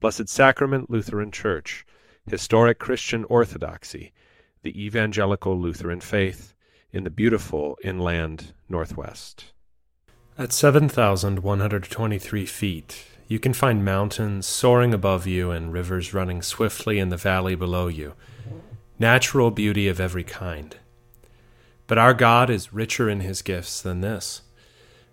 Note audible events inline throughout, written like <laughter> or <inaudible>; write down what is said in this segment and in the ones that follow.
Blessed Sacrament Lutheran Church, historic Christian orthodoxy, the evangelical Lutheran faith in the beautiful inland Northwest. At 7,123 feet, you can find mountains soaring above you and rivers running swiftly in the valley below you, natural beauty of every kind. But our God is richer in his gifts than this.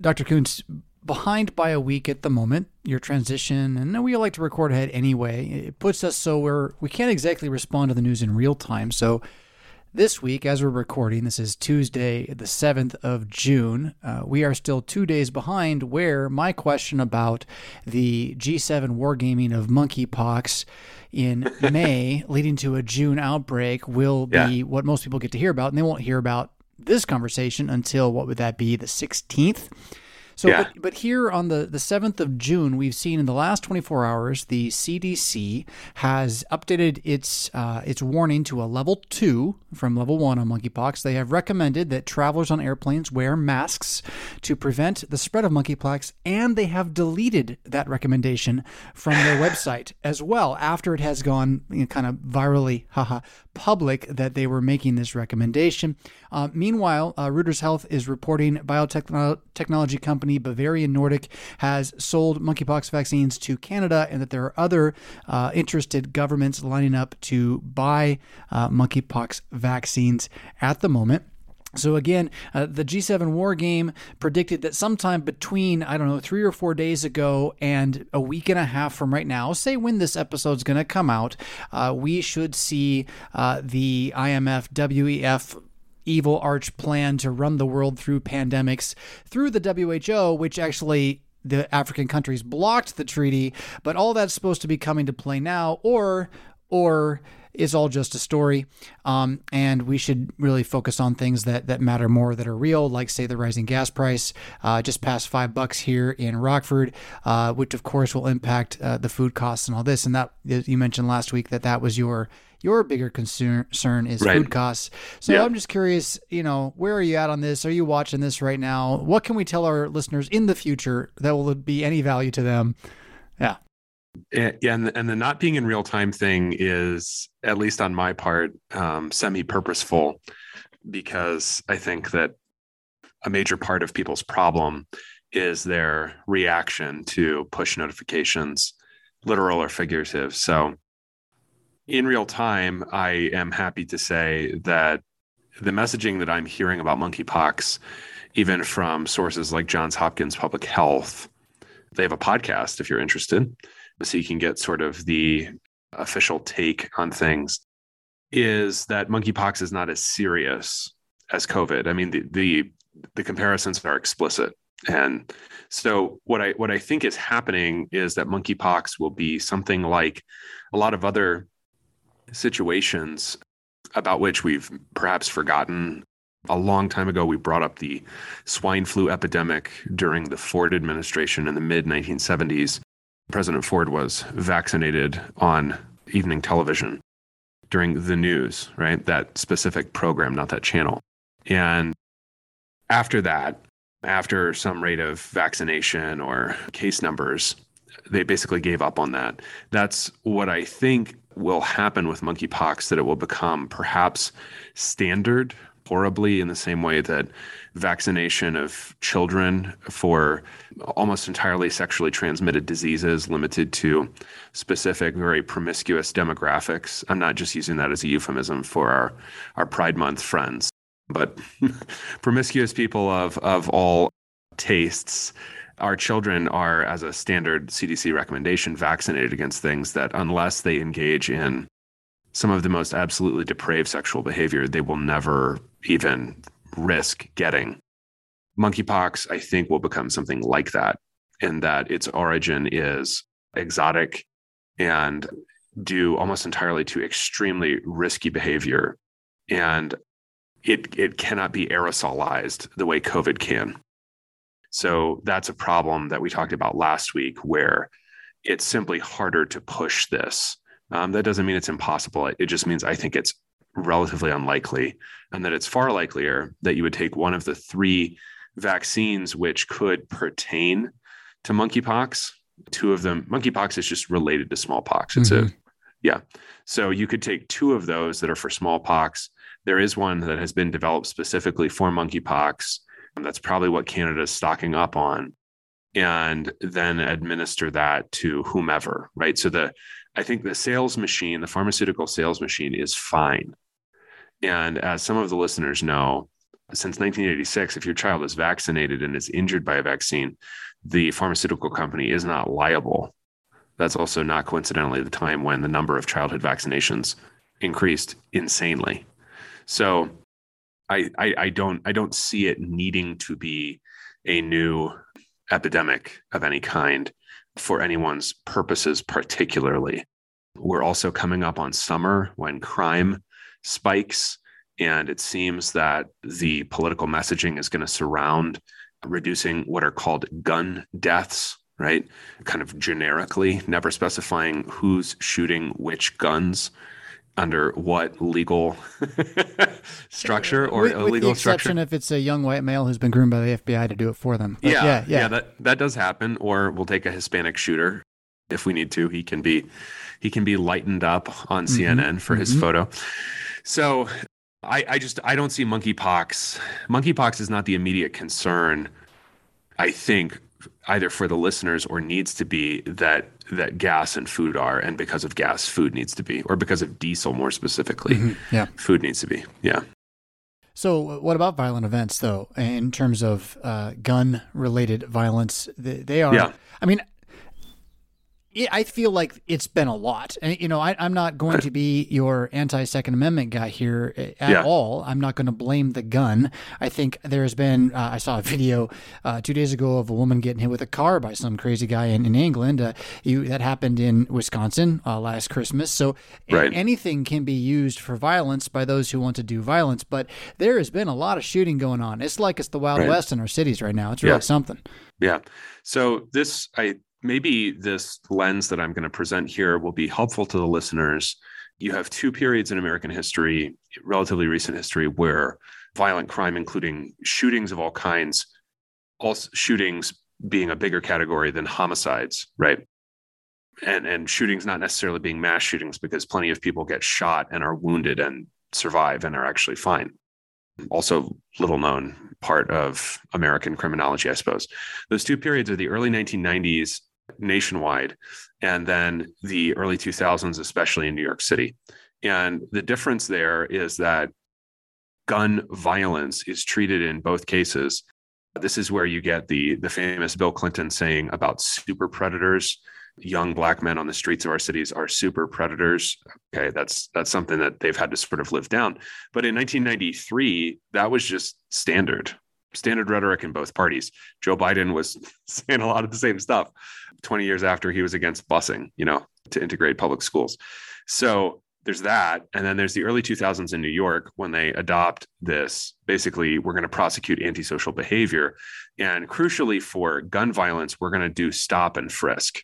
Dr. Koontz, behind by a week at the moment, your transition, and we like to record ahead anyway. It puts us so we're we can't exactly respond to the news in real time. So this week, as we're recording, this is Tuesday, the 7th of June. Uh, we are still two days behind where my question about the G7 wargaming of monkeypox in <laughs> May, leading to a June outbreak, will be yeah. what most people get to hear about. And they won't hear about this conversation until what would that be, the 16th? So, yeah. but, but here on the, the 7th of June, we've seen in the last 24 hours, the CDC has updated its uh, its warning to a level two from level one on monkeypox. They have recommended that travelers on airplanes wear masks to prevent the spread of monkeypox, and they have deleted that recommendation from their <sighs> website as well after it has gone you know, kind of virally, haha, public that they were making this recommendation. Uh, meanwhile, uh, Reuters Health is reporting biotechnology company Bavarian Nordic has sold monkeypox vaccines to Canada and that there are other uh, interested governments lining up to buy uh, monkeypox vaccines at the moment. So again, uh, the G7 war game predicted that sometime between I don't know three or four days ago and a week and a half from right now, say when this episode is going to come out, uh, we should see uh, the IMF WEF evil arch plan to run the world through pandemics through the WHO, which actually the African countries blocked the treaty, but all that's supposed to be coming to play now, or or is all just a story. Um, and we should really focus on things that, that matter more, that are real, like, say, the rising gas price, uh, just past five bucks here in Rockford, uh, which, of course, will impact uh, the food costs and all this. And that you mentioned last week that that was your your bigger concern is right. food costs. So yeah. I'm just curious, you know, where are you at on this? Are you watching this right now? What can we tell our listeners in the future that will be any value to them? Yeah. And the, and the not being in real time thing is, at least on my part, um, semi purposeful, because I think that a major part of people's problem is their reaction to push notifications, literal or figurative. So, in real time, I am happy to say that the messaging that I'm hearing about monkeypox, even from sources like Johns Hopkins Public Health, they have a podcast if you're interested, so you can get sort of the official take on things, is that monkeypox is not as serious as COVID. I mean, the the, the comparisons are explicit. And so what I what I think is happening is that monkeypox will be something like a lot of other situations about which we've perhaps forgotten. A long time ago, we brought up the swine flu epidemic during the Ford administration in the mid 1970s. President Ford was vaccinated on evening television during the news, right? That specific program, not that channel. And after that, after some rate of vaccination or case numbers, they basically gave up on that. That's what I think will happen with monkeypox, that it will become perhaps standard horribly in the same way that vaccination of children for almost entirely sexually transmitted diseases limited to specific, very promiscuous demographics. I'm not just using that as a euphemism for our, our Pride Month friends, but <laughs> promiscuous people of, of all tastes. Our children are, as a standard CDC recommendation, vaccinated against things that, unless they engage in some of the most absolutely depraved sexual behavior, they will never even risk getting. Monkeypox, I think, will become something like that, in that its origin is exotic and due almost entirely to extremely risky behavior. And it, it cannot be aerosolized the way COVID can. So that's a problem that we talked about last week, where it's simply harder to push this. Um, that doesn't mean it's impossible. It just means I think it's relatively unlikely, and that it's far likelier that you would take one of the three vaccines which could pertain to monkeypox. Two of them, monkeypox is just related to smallpox. It's mm-hmm. a, yeah. So you could take two of those that are for smallpox. There is one that has been developed specifically for monkeypox. And that's probably what Canada is stocking up on. And then administer that to whomever, right? So the, I think the sales machine, the pharmaceutical sales machine is fine. And as some of the listeners know, since 1986, if your child is vaccinated and is injured by a vaccine, the pharmaceutical company is not liable. That's also not coincidentally the time when the number of childhood vaccinations increased insanely. So I, I, I don't I don't see it needing to be a new epidemic of any kind for anyone's purposes, particularly. We're also coming up on summer when crime spikes. And it seems that the political messaging is going to surround reducing what are called gun deaths, right? Kind of generically, never specifying who's shooting which guns under what legal <laughs> structure or with, illegal with the exception structure. if it's a young white male who's been groomed by the FBI to do it for them. Yeah, yeah, yeah, yeah, That that does happen. Or we'll take a Hispanic shooter if we need to. He can be he can be lightened up on mm-hmm. CNN for mm-hmm. his photo. So I, I just I don't see monkeypox. Monkeypox is not the immediate concern. I think either for the listeners or needs to be that that gas and food are, and because of gas, food needs to be, or because of diesel more specifically, mm-hmm. yeah, food needs to be, yeah. So, what about violent events, though, in terms of uh, gun related violence? They, they are, yeah. I mean, I feel like it's been a lot. And, you know, I, am not going to be your anti Second Amendment guy here eh, at yeah. all. I'm not going to blame the gun. I think there's been, uh, I saw a video uh, two days ago of a woman getting hit with a car by some crazy guy in, in England. Uh, you, that happened in Wisconsin uh, last Christmas. So right. anything can be used for violence by those who want to do violence. But there has been a lot of shooting going on. It's like it's the Wild right. West in our cities right now. It's really yeah. something. Yeah. So this, I maybe this lens that I'm going to present here will be helpful to the listeners. You have two periods in American history, relatively recent history, where violent crime, including shootings of all kinds, also shootings being a bigger category than homicides, right? And and shootings not necessarily being mass shootings because plenty of people get shot and are wounded and survive and are actually fine. also little known part of American criminology, I suppose. Those two periods are the early 1990s nationwide, and then the early 2000s, especially in New York City. And the difference there is that gun violence is treated in both cases. This is where you get the, the famous Bill Clinton saying about super predators young black men on the streets of our cities are super predators. Okay, that's that's something that they've had to sort of live down. But in 1993, that was just standard standard rhetoric in both parties. Joe Biden was <laughs> saying a lot of the same stuff 20 years after he was against busing, you know, to integrate public schools. So there's that. And then there's the early 2000s in New York when they adopt this basically, we're going to prosecute antisocial behavior. And crucially for gun violence, we're going to do stop and frisk.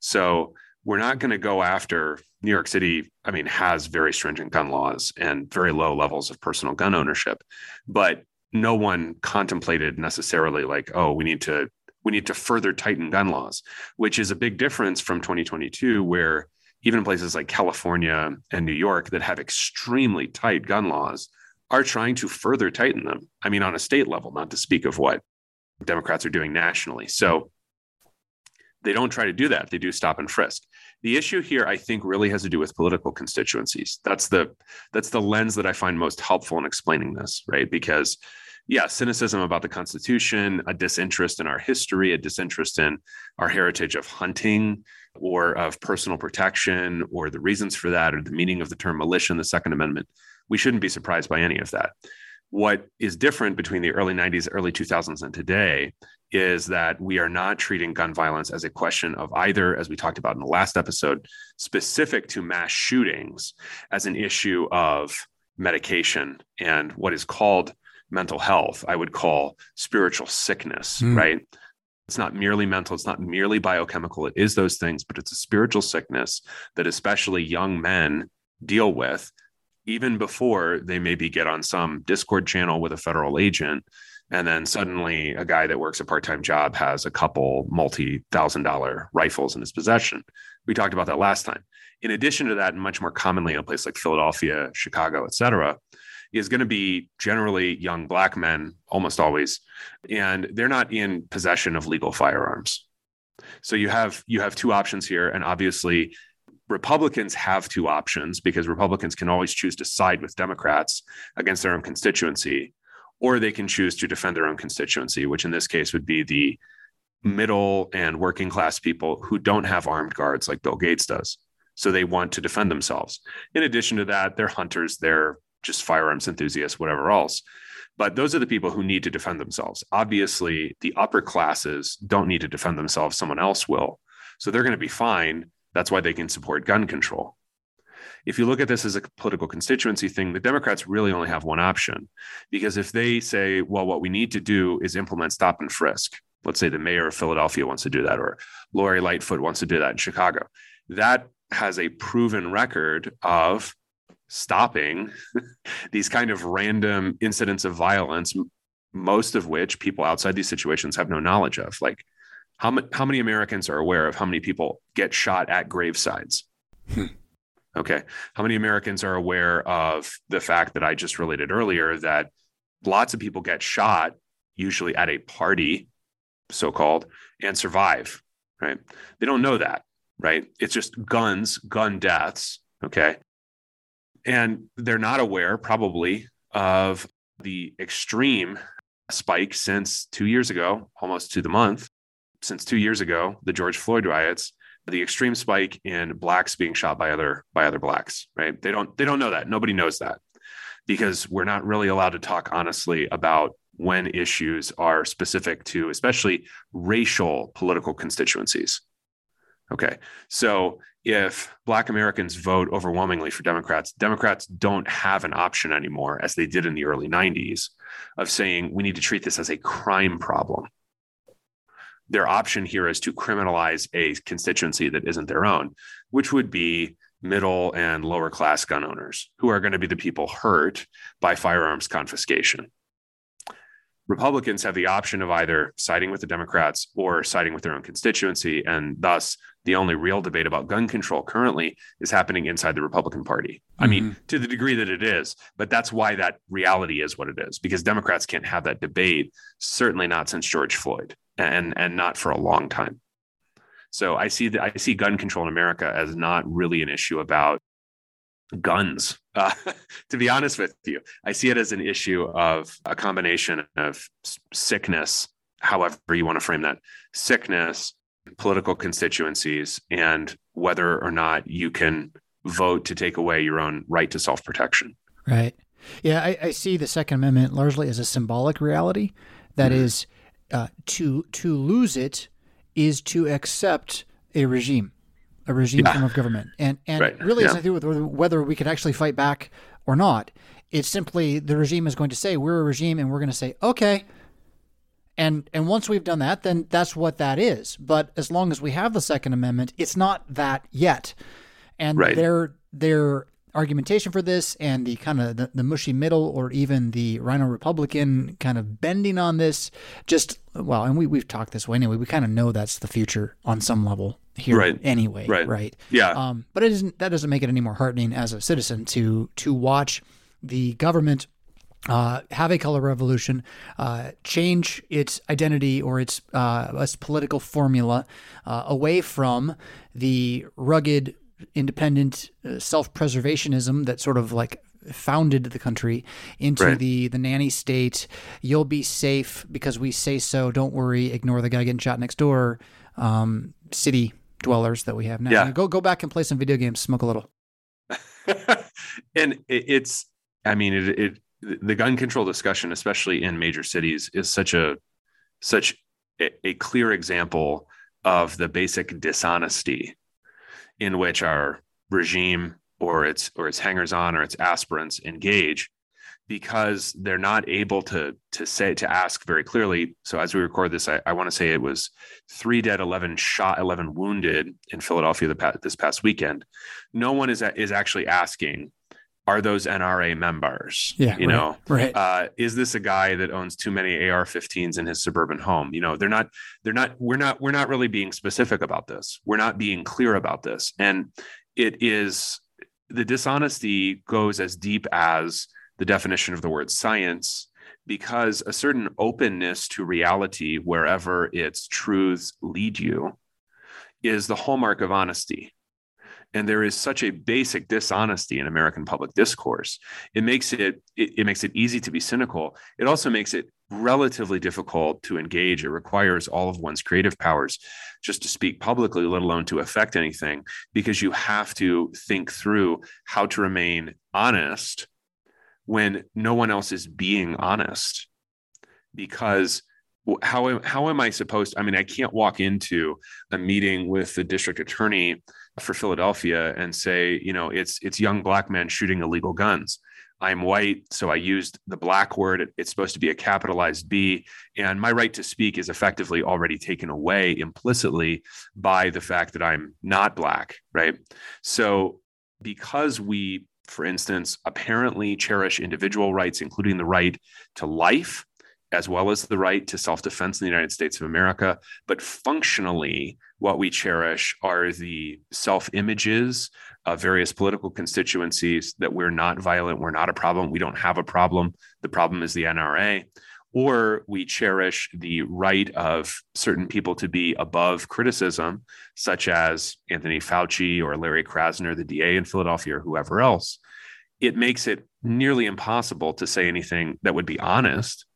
So we're not going to go after New York City. I mean, has very stringent gun laws and very low levels of personal gun ownership, but no one contemplated necessarily like, oh, we need to we need to further tighten gun laws, which is a big difference from 2022, where even places like California and New York that have extremely tight gun laws are trying to further tighten them. I mean, on a state level, not to speak of what Democrats are doing nationally. So they don't try to do that. They do stop and frisk. The issue here, I think, really has to do with political constituencies. That's the that's the lens that I find most helpful in explaining this, right? Because yeah, cynicism about the Constitution, a disinterest in our history, a disinterest in our heritage of hunting or of personal protection, or the reasons for that, or the meaning of the term militia in the Second Amendment. We shouldn't be surprised by any of that. What is different between the early 90s, early 2000s, and today is that we are not treating gun violence as a question of either, as we talked about in the last episode, specific to mass shootings, as an issue of medication and what is called mental health, I would call spiritual sickness, mm. right? It's not merely mental, it's not merely biochemical. It is those things, but it's a spiritual sickness that especially young men deal with even before they maybe get on some Discord channel with a federal agent and then suddenly a guy that works a part-time job has a couple multi-thousand dollar rifles in his possession we talked about that last time in addition to that and much more commonly in a place like philadelphia chicago et cetera is going to be generally young black men almost always and they're not in possession of legal firearms so you have you have two options here and obviously Republicans have two options because Republicans can always choose to side with Democrats against their own constituency or they can choose to defend their own constituency, which in this case would be the middle and working class people who don't have armed guards like Bill Gates does. So they want to defend themselves. In addition to that, they're hunters, they're just firearms enthusiasts, whatever else. But those are the people who need to defend themselves. Obviously, the upper classes don't need to defend themselves, someone else will. So they're going to be fine. That's why they can support gun control if you look at this as a political constituency thing, the Democrats really only have one option. Because if they say, well, what we need to do is implement stop and frisk, let's say the mayor of Philadelphia wants to do that, or Lori Lightfoot wants to do that in Chicago, that has a proven record of stopping <laughs> these kind of random incidents of violence, most of which people outside these situations have no knowledge of. Like, how, how many Americans are aware of how many people get shot at gravesides? Hmm. Okay. How many Americans are aware of the fact that I just related earlier that lots of people get shot, usually at a party, so called, and survive, right? They don't know that, right? It's just guns, gun deaths. Okay. And they're not aware, probably, of the extreme spike since two years ago, almost to the month, since two years ago, the George Floyd riots the extreme spike in blacks being shot by other by other blacks right? They don't they don't know that. Nobody knows that because we're not really allowed to talk honestly about when issues are specific to especially racial political constituencies. Okay. So if black americans vote overwhelmingly for democrats democrats don't have an option anymore as they did in the early 90s of saying we need to treat this as a crime problem their option here is to criminalize a constituency that isn't their own, which would be middle and lower class gun owners, who are going to be the people hurt by firearms confiscation. Republicans have the option of either siding with the Democrats or siding with their own constituency. And thus, the only real debate about gun control currently is happening inside the Republican Party. Mm-hmm. I mean, mm-hmm. to the degree that it is, but that's why that reality is what it is, because Democrats can't have that debate, certainly not since George Floyd and, and not for a long time. So I see that I see gun control in America as not really an issue about guns. Uh, <laughs> to be honest with you, I see it as an issue of a combination of sickness, however you want to frame that, sickness, political constituencies, and whether or not you can vote to take away your own right to self protection. Right. Yeah, I, I, see the Second Amendment largely as a symbolic reality. That mm-hmm. is, uh, to to lose it is to accept a regime a regime yeah. form of government, and and right. really yeah. has to do with whether we can actually fight back or not. It's simply the regime is going to say we're a regime, and we're going to say okay. And and once we've done that, then that's what that is. But as long as we have the Second Amendment, it's not that yet. And right. their their argumentation for this and the kind of the, the mushy middle or even the RINO Republican kind of bending on this just well and we, we've talked this way anyway we kind of know that's the future on some level here right. anyway. Right. Right. Yeah. Um, but it isn't, that doesn't make it any more heartening as a citizen to to watch the government uh, have a color revolution, uh, change its identity or its uh, its political formula uh, away from the rugged, independent uh, self preservationism that sort of like founded the country into right. the the nanny state. You'll be safe because we say so. Don't worry. Ignore the guy getting shot next door. Um, city dwellers that we have now. Yeah. Go go back and play some video games, smoke a little. <laughs> and it's, I mean, it, it the gun control discussion, especially in major cities, is such a such a, a clear example of the basic dishonesty in which our regime or its or its hangers on or its aspirants engage because they're not able to to say to ask very clearly. So as we record this, I, I want to say it was three dead, eleven shot, eleven wounded in Philadelphia the, this past weekend. No one is is actually asking, are those NRA members? Yeah, you right, know, right? Uh, is this a guy that owns too many AR-15s in his suburban home? You know, they're not. They're not. We're not. We're not really being specific about this. We're not being clear about this, and it is the dishonesty goes as deep as the definition of the word science because a certain openness to reality wherever its truths lead you is the hallmark of honesty and there is such a basic dishonesty in american public discourse it makes it, it, it makes it easy to be cynical. It also makes it relatively difficult to engage. It requires all of one's creative powers just to speak publicly let alone to affect anything because you have to think through how to remain honest when no one else is being honest. Because how am, how am I supposed I mean I can't walk into a meeting with the district attorney for Philadelphia and say you know it's it's young black men shooting illegal guns. I'm white so I used the black word. It's supposed to be a capitalized B. And my right to speak is effectively already taken away implicitly by the fact that I'm not black right? So because we for instance, apparently cherish individual rights, including the right to life, as well as the right to self defense in the United States of America. But functionally, what we cherish are the self images of various political constituencies that we're not violent, we're not a problem, we don't have a problem. The problem is the NRA or we cherish the right of certain people to be above criticism, such as Anthony Fauci or Larry Krasner, the DA in Philadelphia, or whoever else, it makes it nearly impossible to say anything that would be honest,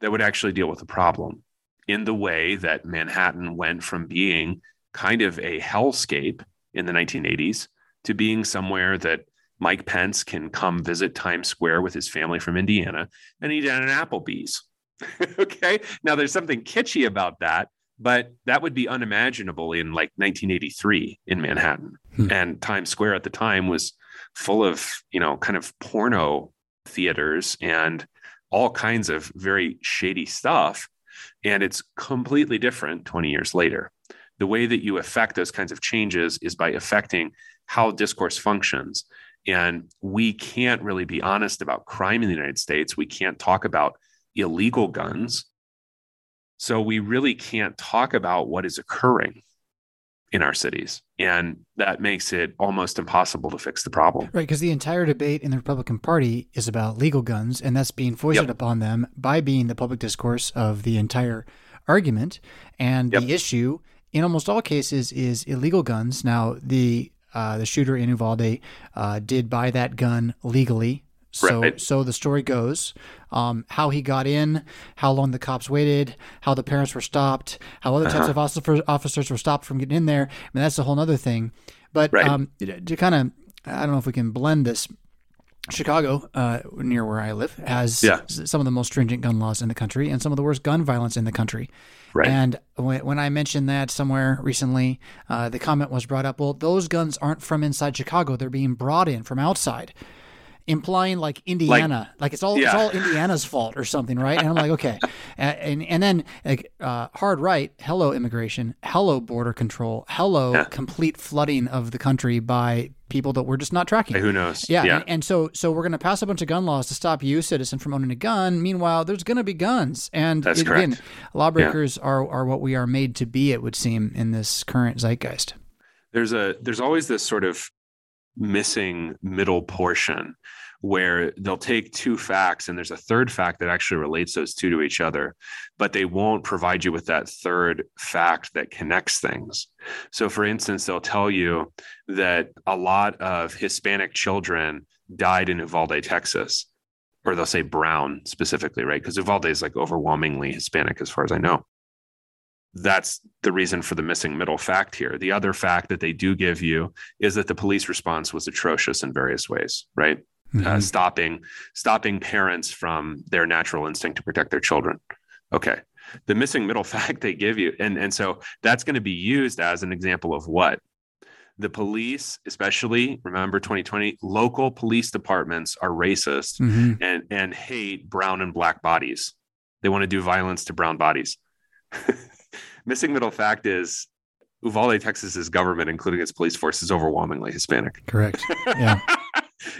that would actually deal with the problem in the way that Manhattan went from being kind of a hellscape in the 1980s to being somewhere that Mike Pence can come visit Times Square with his family from Indiana and eat at an Applebee's <laughs> okay. Now there's something kitschy about that, but that would be unimaginable in like 1983 in Manhattan. Hmm. And Times Square at the time was full of, you know, kind of porno theaters and all kinds of very shady stuff. And it's completely different 20 years later. The way that you affect those kinds of changes is by affecting how discourse functions. And we can't really be honest about crime in the United States. We can't talk about illegal guns. So we really can't talk about what is occurring in our cities. And that makes it almost impossible to fix the problem. Right. Because the entire debate in the Republican Party is about legal guns, and that's being foisted yep. upon them by being the public discourse of the entire argument. And yep. the issue in almost all cases is illegal guns. Now, the uh, the shooter in Uvalde uh, did buy that gun legally so, right. so the story goes, um, how he got in, how long the cops waited, how the parents were stopped, how other uh-huh. types of officers were stopped from getting in there. I mean, that's a whole other thing. But right. um, to kind of, I don't know if we can blend this. Chicago, uh, near where I live, has yeah. some of the most stringent gun laws in the country and some of the worst gun violence in the country. Right. And when, when I mentioned that somewhere recently, uh, the comment was brought up. Well, those guns aren't from inside Chicago; they're being brought in from outside implying like Indiana, like, like it's all yeah. it's all Indiana's fault or something, right? And I'm like, okay, <laughs> and and then like, uh, hard right, hello immigration, hello border control, hello yeah. complete flooding of the country by people that we're just not tracking. Who knows? Yeah, yeah. And, and, so so we're going to pass a bunch of gun laws to stop you, citizen, from owning a gun. Meanwhile, there's going to be guns, and That's it, again, lawbreakers yeah. are are what we are made to be. It would seem in this current zeitgeist. There's a there's always this sort of missing middle portion where they'll take two facts and there's a third fact that actually relates those two to each other, but they won't provide you with that third fact that connects things. So, for instance, they'll tell you that a lot of Hispanic children died in Uvalde, Texas, or they'll say Brown specifically, right? Because Uvalde is like overwhelmingly Hispanic, as far as I know that's the reason for the missing middle fact here. The other fact that they do give you is that the police response was atrocious in various ways, right? Uh, mm-hmm. Uh, stopping stopping parents from their natural instinct to protect their children. Okay. The missing middle <laughs> fact they give you, and, and so that's going to be used as an example of what the police, especially remember 2020, local police departments are racist mm-hmm. and and hate brown and black bodies. They want to do violence to brown bodies. <laughs> missing middle fact is Uvalde, Texas's government, including its police force, is overwhelmingly Hispanic. Correct. Yeah. <laughs>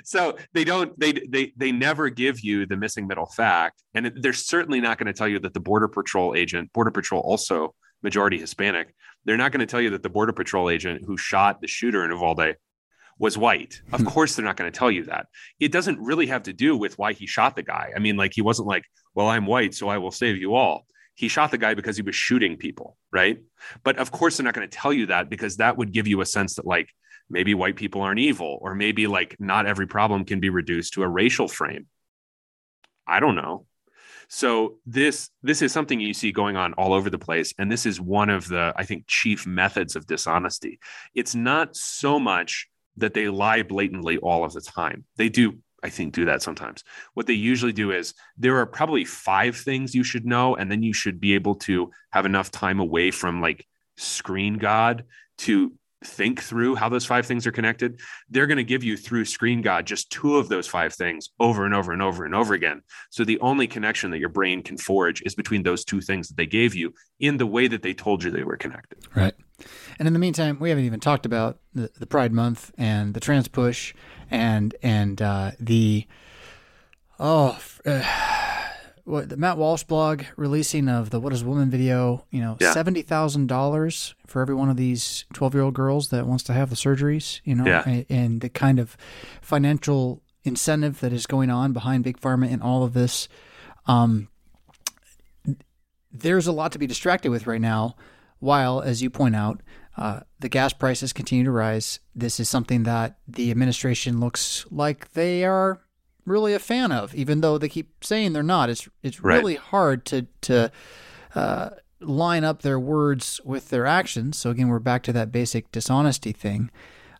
so they don't they they they never give you the missing middle fact, and they're certainly not going to tell you that the border patrol agent, border patrol also majority Hispanic, they're not going to tell you that the border patrol agent who shot the shooter in Uvalde was white. Of hmm. course, they're not going to tell you that. It doesn't really have to do with why he shot the guy. I mean, like he wasn't like, well, I'm white, so I will save you all he shot the guy because he was shooting people, right? But of course, they're not going to tell you that because that would give you a sense that, like, maybe white people aren't evil, or maybe, like, not every problem can be reduced to a racial frame. I don't know. So this this is something you see going on all over the place and this is one of the I think chief methods of dishonesty. It's not so much that they lie blatantly all of the time. They do I think, do that sometimes. What they usually do is there are probably five things you should know, and then you should be able to have enough time away from like screen God to think through how those five things are connected. They're going to give you through screen God just two of those five things over and over and over and over again. So the only connection that your brain can forge is between those two things that they gave you in the way that they told you they were connected. Right. And in the meantime, we haven't even talked about the, the Pride Month and the trans push and and uh, the oh uh, what the Matt Walsh blog releasing of the What Is Woman video. You know, yeah. seventy thousand dollars for every one of these twelve year old girls that wants to have the surgeries. You know, yeah. and, and the kind of financial incentive that is going on behind big pharma and all of this. Um, there's a lot to be distracted with right now while, as you point out, uh, the gas prices continue to rise. This is something that the administration looks like they are really a fan of, even though they keep saying they're not. It's it's right. really hard to to uh, line up their words with their actions. So again, we're back to that basic dishonesty thing.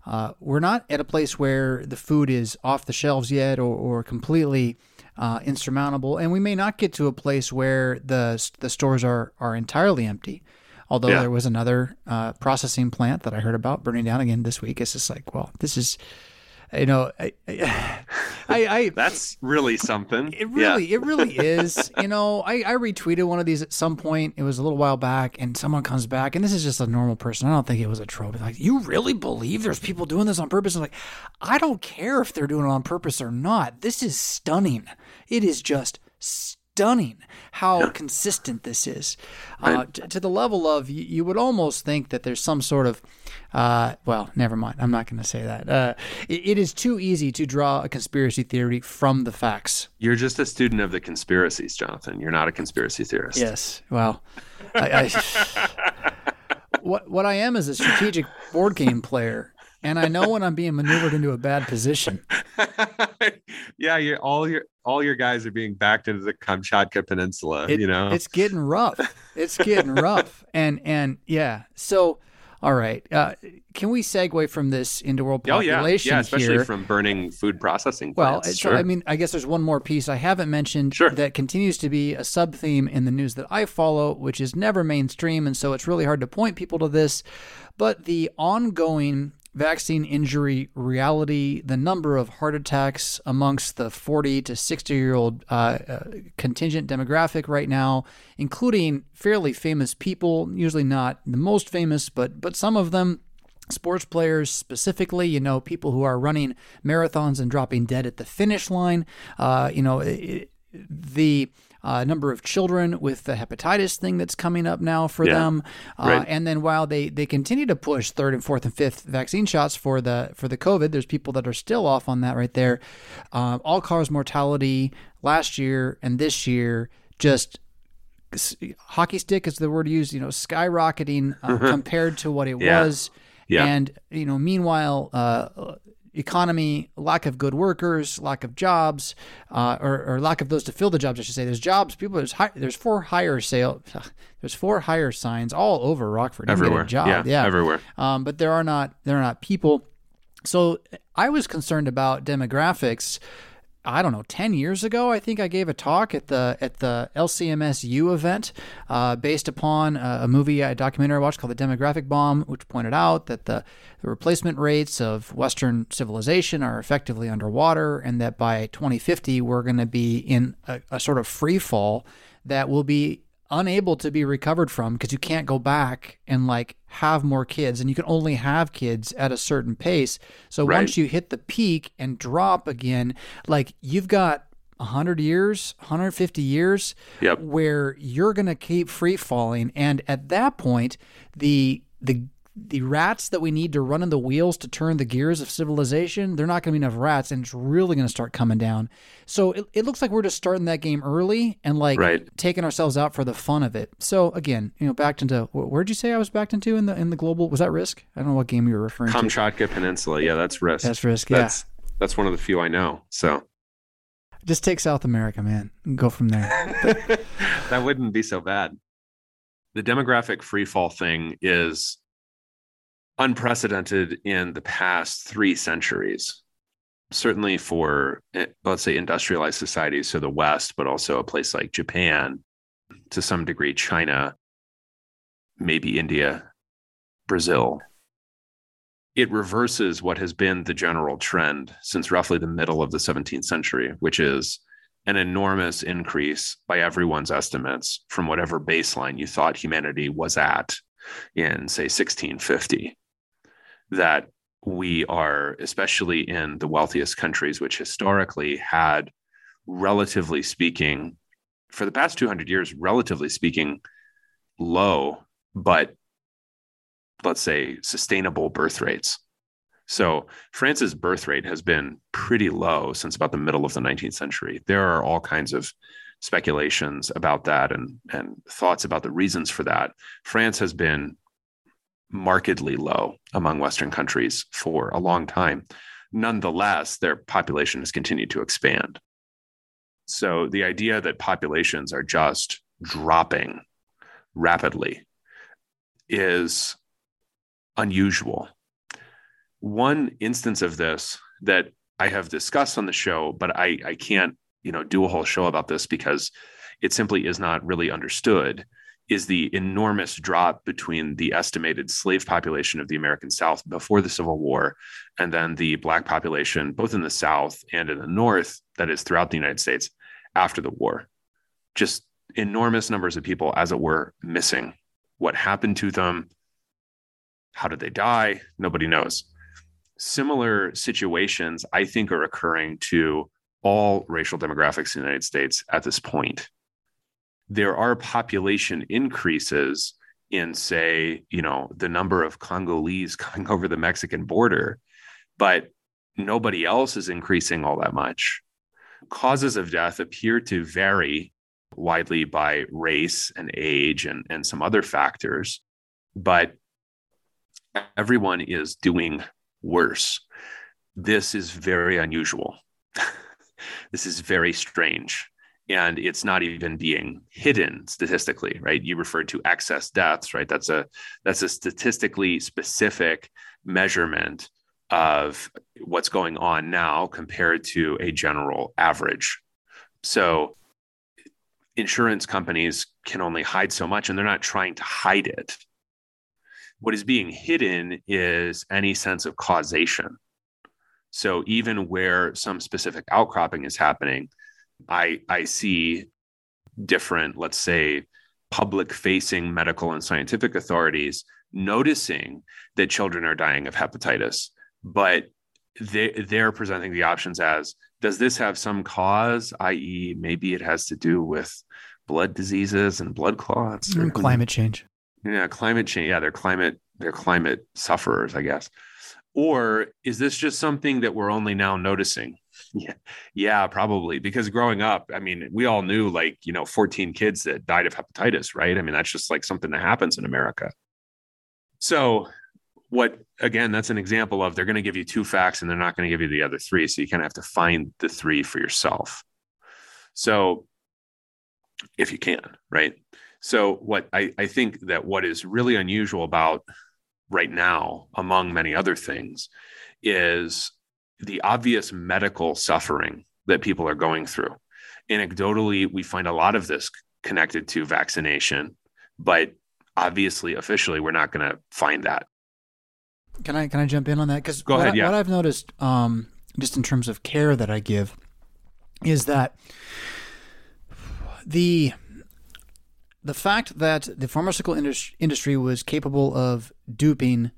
Uh, we're not at a place where the food is off the shelves yet, or, or completely uh, insurmountable, and we may not get to a place where the the stores are are entirely empty. Although yeah. there was another uh, processing plant that I heard about burning down again this week. It's just like, well, this is, you know, I, I, I that's really something. It really, yeah. it really <laughs> is. You know, I, I retweeted one of these at some point. It was a little while back, and someone comes back, and this is just a normal person. I don't think it was a trope. Like, you really believe there's people doing this on purpose? I'm like, I don't care if they're doing it on purpose or not. This is stunning. It is just stunning how consistent this is uh, t- to the level of you, you, would almost think that there's some sort of uh, well never mind i'm not going to say that uh, it, it is too easy to draw a conspiracy theory from the facts you're just a student of the conspiracies jonathan you're not a conspiracy theorist yes well I, I, <laughs> what what i am is a strategic board game player and I know when I'm being maneuvered into a bad position. <laughs> yeah, you all your all your guys are being backed into the Kamchatka Peninsula. It, you know, it's getting rough. It's getting <laughs> rough, and and yeah. So, all right, uh, can we segue from this into world population? Oh yeah, yeah, especially here? from burning food processing. Well, plants. so, sure. I mean, I guess there's one more piece I haven't mentioned sure. that continues to be a sub theme in the news that I follow, which is never mainstream, and so it's really hard to point people to this. But the ongoing vaccine injury reality, the number of heart attacks amongst the 40 to 60 year old uh, uh, contingent demographic right now, including fairly famous people, usually not the most famous, but but some of them. Sports players specifically, you know, people who are running marathons and dropping dead at the finish line. Uh, you know, it, the uh, number of children with the hepatitis thing that's coming up now for Yeah. them. Uh, Right. And then while they, they continue to push third and fourth and fifth vaccine shots for the for the COVID, there's people that are still off on that right there. Uh, all cause mortality last year and this year just hockey stick is the word used. You know, skyrocketing uh, <laughs> compared to what it Yeah. was. Yeah. And you know, meanwhile, uh, economy, lack of good workers, lack of jobs, uh, or, or lack of those to fill the jobs. I should say. There's jobs. People. There's hi- there's for hire sale. <sighs> There's for hire signs all over Rockford. You can get a everywhere. job. Yeah, yeah. everywhere. Um, but there are not there are not people. So I was concerned about demographics. I don't know, ten years ago, I think I gave a talk at the at the LCMSU event, uh, based upon a, a movie, a documentary I watched called "The Demographic Bomb," which pointed out that the, the replacement rates of Western civilization are effectively underwater, and that by 2050 we're going to be in a, a sort of free fall that will be unable to be recovered from because you can't go back and like have more kids and you can only have kids at a certain pace. So Right. once you hit the peak and drop again, like you've got 100 years, 150 years Yep. where you're going to keep free falling and at that point the the the rats that we need to run in the wheels to turn the gears of civilization, they're not going to be enough rats, and it's really going to start coming down. So it, it looks like we're just starting that game early and like Right. taking ourselves out for the fun of it. So again, you know, backed into where'd you say I was backed into in the in the global? Was that Risk? I don't know what game you were referring to. Kamchatka Peninsula. Yeah, that's risk. That's Risk. Yeah, That's that's one of the few I know. So just take South America, man, and go from there. <laughs> that wouldn't be so bad. The demographic free fall thing is unprecedented in the past three centuries. Certainly for, eh, let's say, industrialized societies, so the West, but also a place like Japan, to some degree, China, maybe India, Brazil. It reverses what has been the general trend since roughly the middle of the 17th century, which is an enormous increase by everyone's estimates from whatever baseline you thought humanity was at in, say, 1650. That we are, especially in the wealthiest countries, which historically had, relatively speaking, for the past 200 years, relatively speaking, low, but let's say sustainable birth rates. So France's birth rate has been pretty low since about the middle of the 19th century. There are all kinds of speculations about that and, and thoughts about the reasons for that. France has been markedly low among Western countries for a long time. Nonetheless, their population has continued to expand. So the idea that populations are just dropping rapidly is unusual. One instance of this that I have discussed on the show, but I, I can't, you know, do a whole show about this because it simply is not really understood, is the enormous drop between the estimated slave population of the American South before the Civil War and then the black population, both in the South and in the North, that is throughout the United States after the war. Just enormous numbers of people, as it were, missing. What happened to them? How did they die? Nobody knows. Similar situations, I think, are occurring to all racial demographics in the United States at this point. There are population increases in, say, you know, the number of Congolese <laughs> coming over the Mexican border, but nobody else is increasing all that much. Causes of death appear to vary widely by race and age and, and some other factors, but everyone is doing worse. This is very unusual. <laughs> this is very strange. And it's not even being hidden statistically, right? You referred to excess deaths, right? That's a that's a statistically specific measurement of what's going on now compared to a general average. So insurance companies can only hide so much and they're not trying to hide it. What is being hidden is any sense of causation. So even where some specific outcropping is happening, I I see different, let's say, public facing medical and scientific authorities noticing that children are dying of hepatitis, but they they're presenting the options as does this have some cause, i.e., maybe it has to do with blood diseases and blood clots or mm, climate change. Yeah, climate change. Yeah, they're climate they're climate sufferers, I guess. Or is this just something that we're only now noticing? Yeah, yeah, probably. Because growing up, I mean, we all knew like, you know, 14 kids that died of hepatitis, right? I mean, that's just like something that happens in America. So, what again, that's an example of they're going to give you two facts and they're not going to give you the other three. So, you kind of have to find the three for yourself. So, if you can, right? So, what I, I think that what is really unusual about right now, among many other things, is the obvious medical suffering that people are going through. Anecdotally, we find a lot of this connected to vaccination, but obviously, officially, we're not going to find that. Can I can I jump in on that? Because go ahead. I, yeah. What I've noticed, um, just in terms of care that I give, is that the the fact that the pharmaceutical industry was capable of duping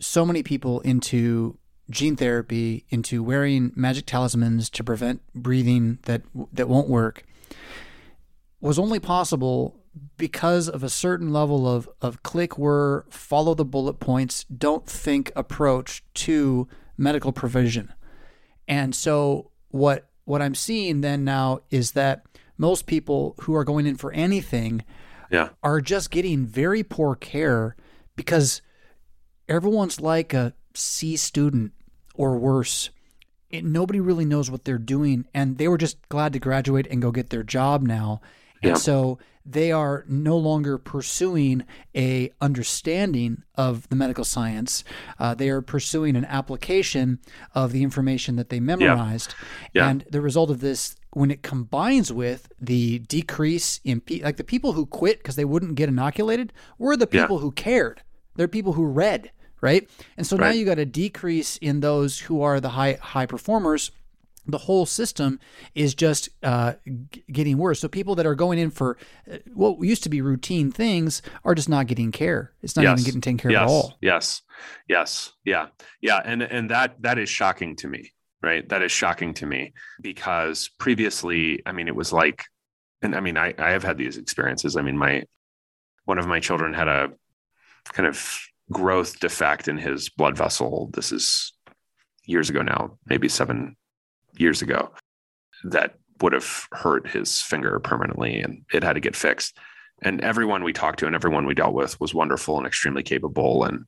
so many people into gene therapy, into wearing magic talismans to prevent breathing that that won't work, was only possible because of a certain level of of click were follow the bullet points, don't think approach to medical provision. And so what what I'm seeing then now is that most people who are going in for anything yeah. are just getting very poor care because everyone's like a C student or worse. It, nobody really knows what they're doing, and they were just glad to graduate and go get their job now. And so they are no longer pursuing a understanding of the medical science. Uh, they are pursuing an application of the information that they memorized. Yeah. Yeah. And the result of this, when it combines with the decrease in pe- like the people who quit because they wouldn't get inoculated, were the people who cared. They're people who read, right? And so right. now you got a decrease in those who are the high high performers the whole system is just uh, g- getting worse. So people that are going in for uh, what used to be routine things are just not getting care. It's not yes. even getting taken care yes. of at all. Yes. Yes. Yeah. Yeah. And and that that is shocking to me. Right. That is shocking to me because previously, I mean, it was like, and I mean, I I have had these experiences. I mean, my one of my children had a kind of growth defect in his blood vessel. This is years ago now, maybe seven years ago that would have hurt his finger permanently and it had to get fixed. And everyone we talked to and everyone we dealt with was wonderful and extremely capable and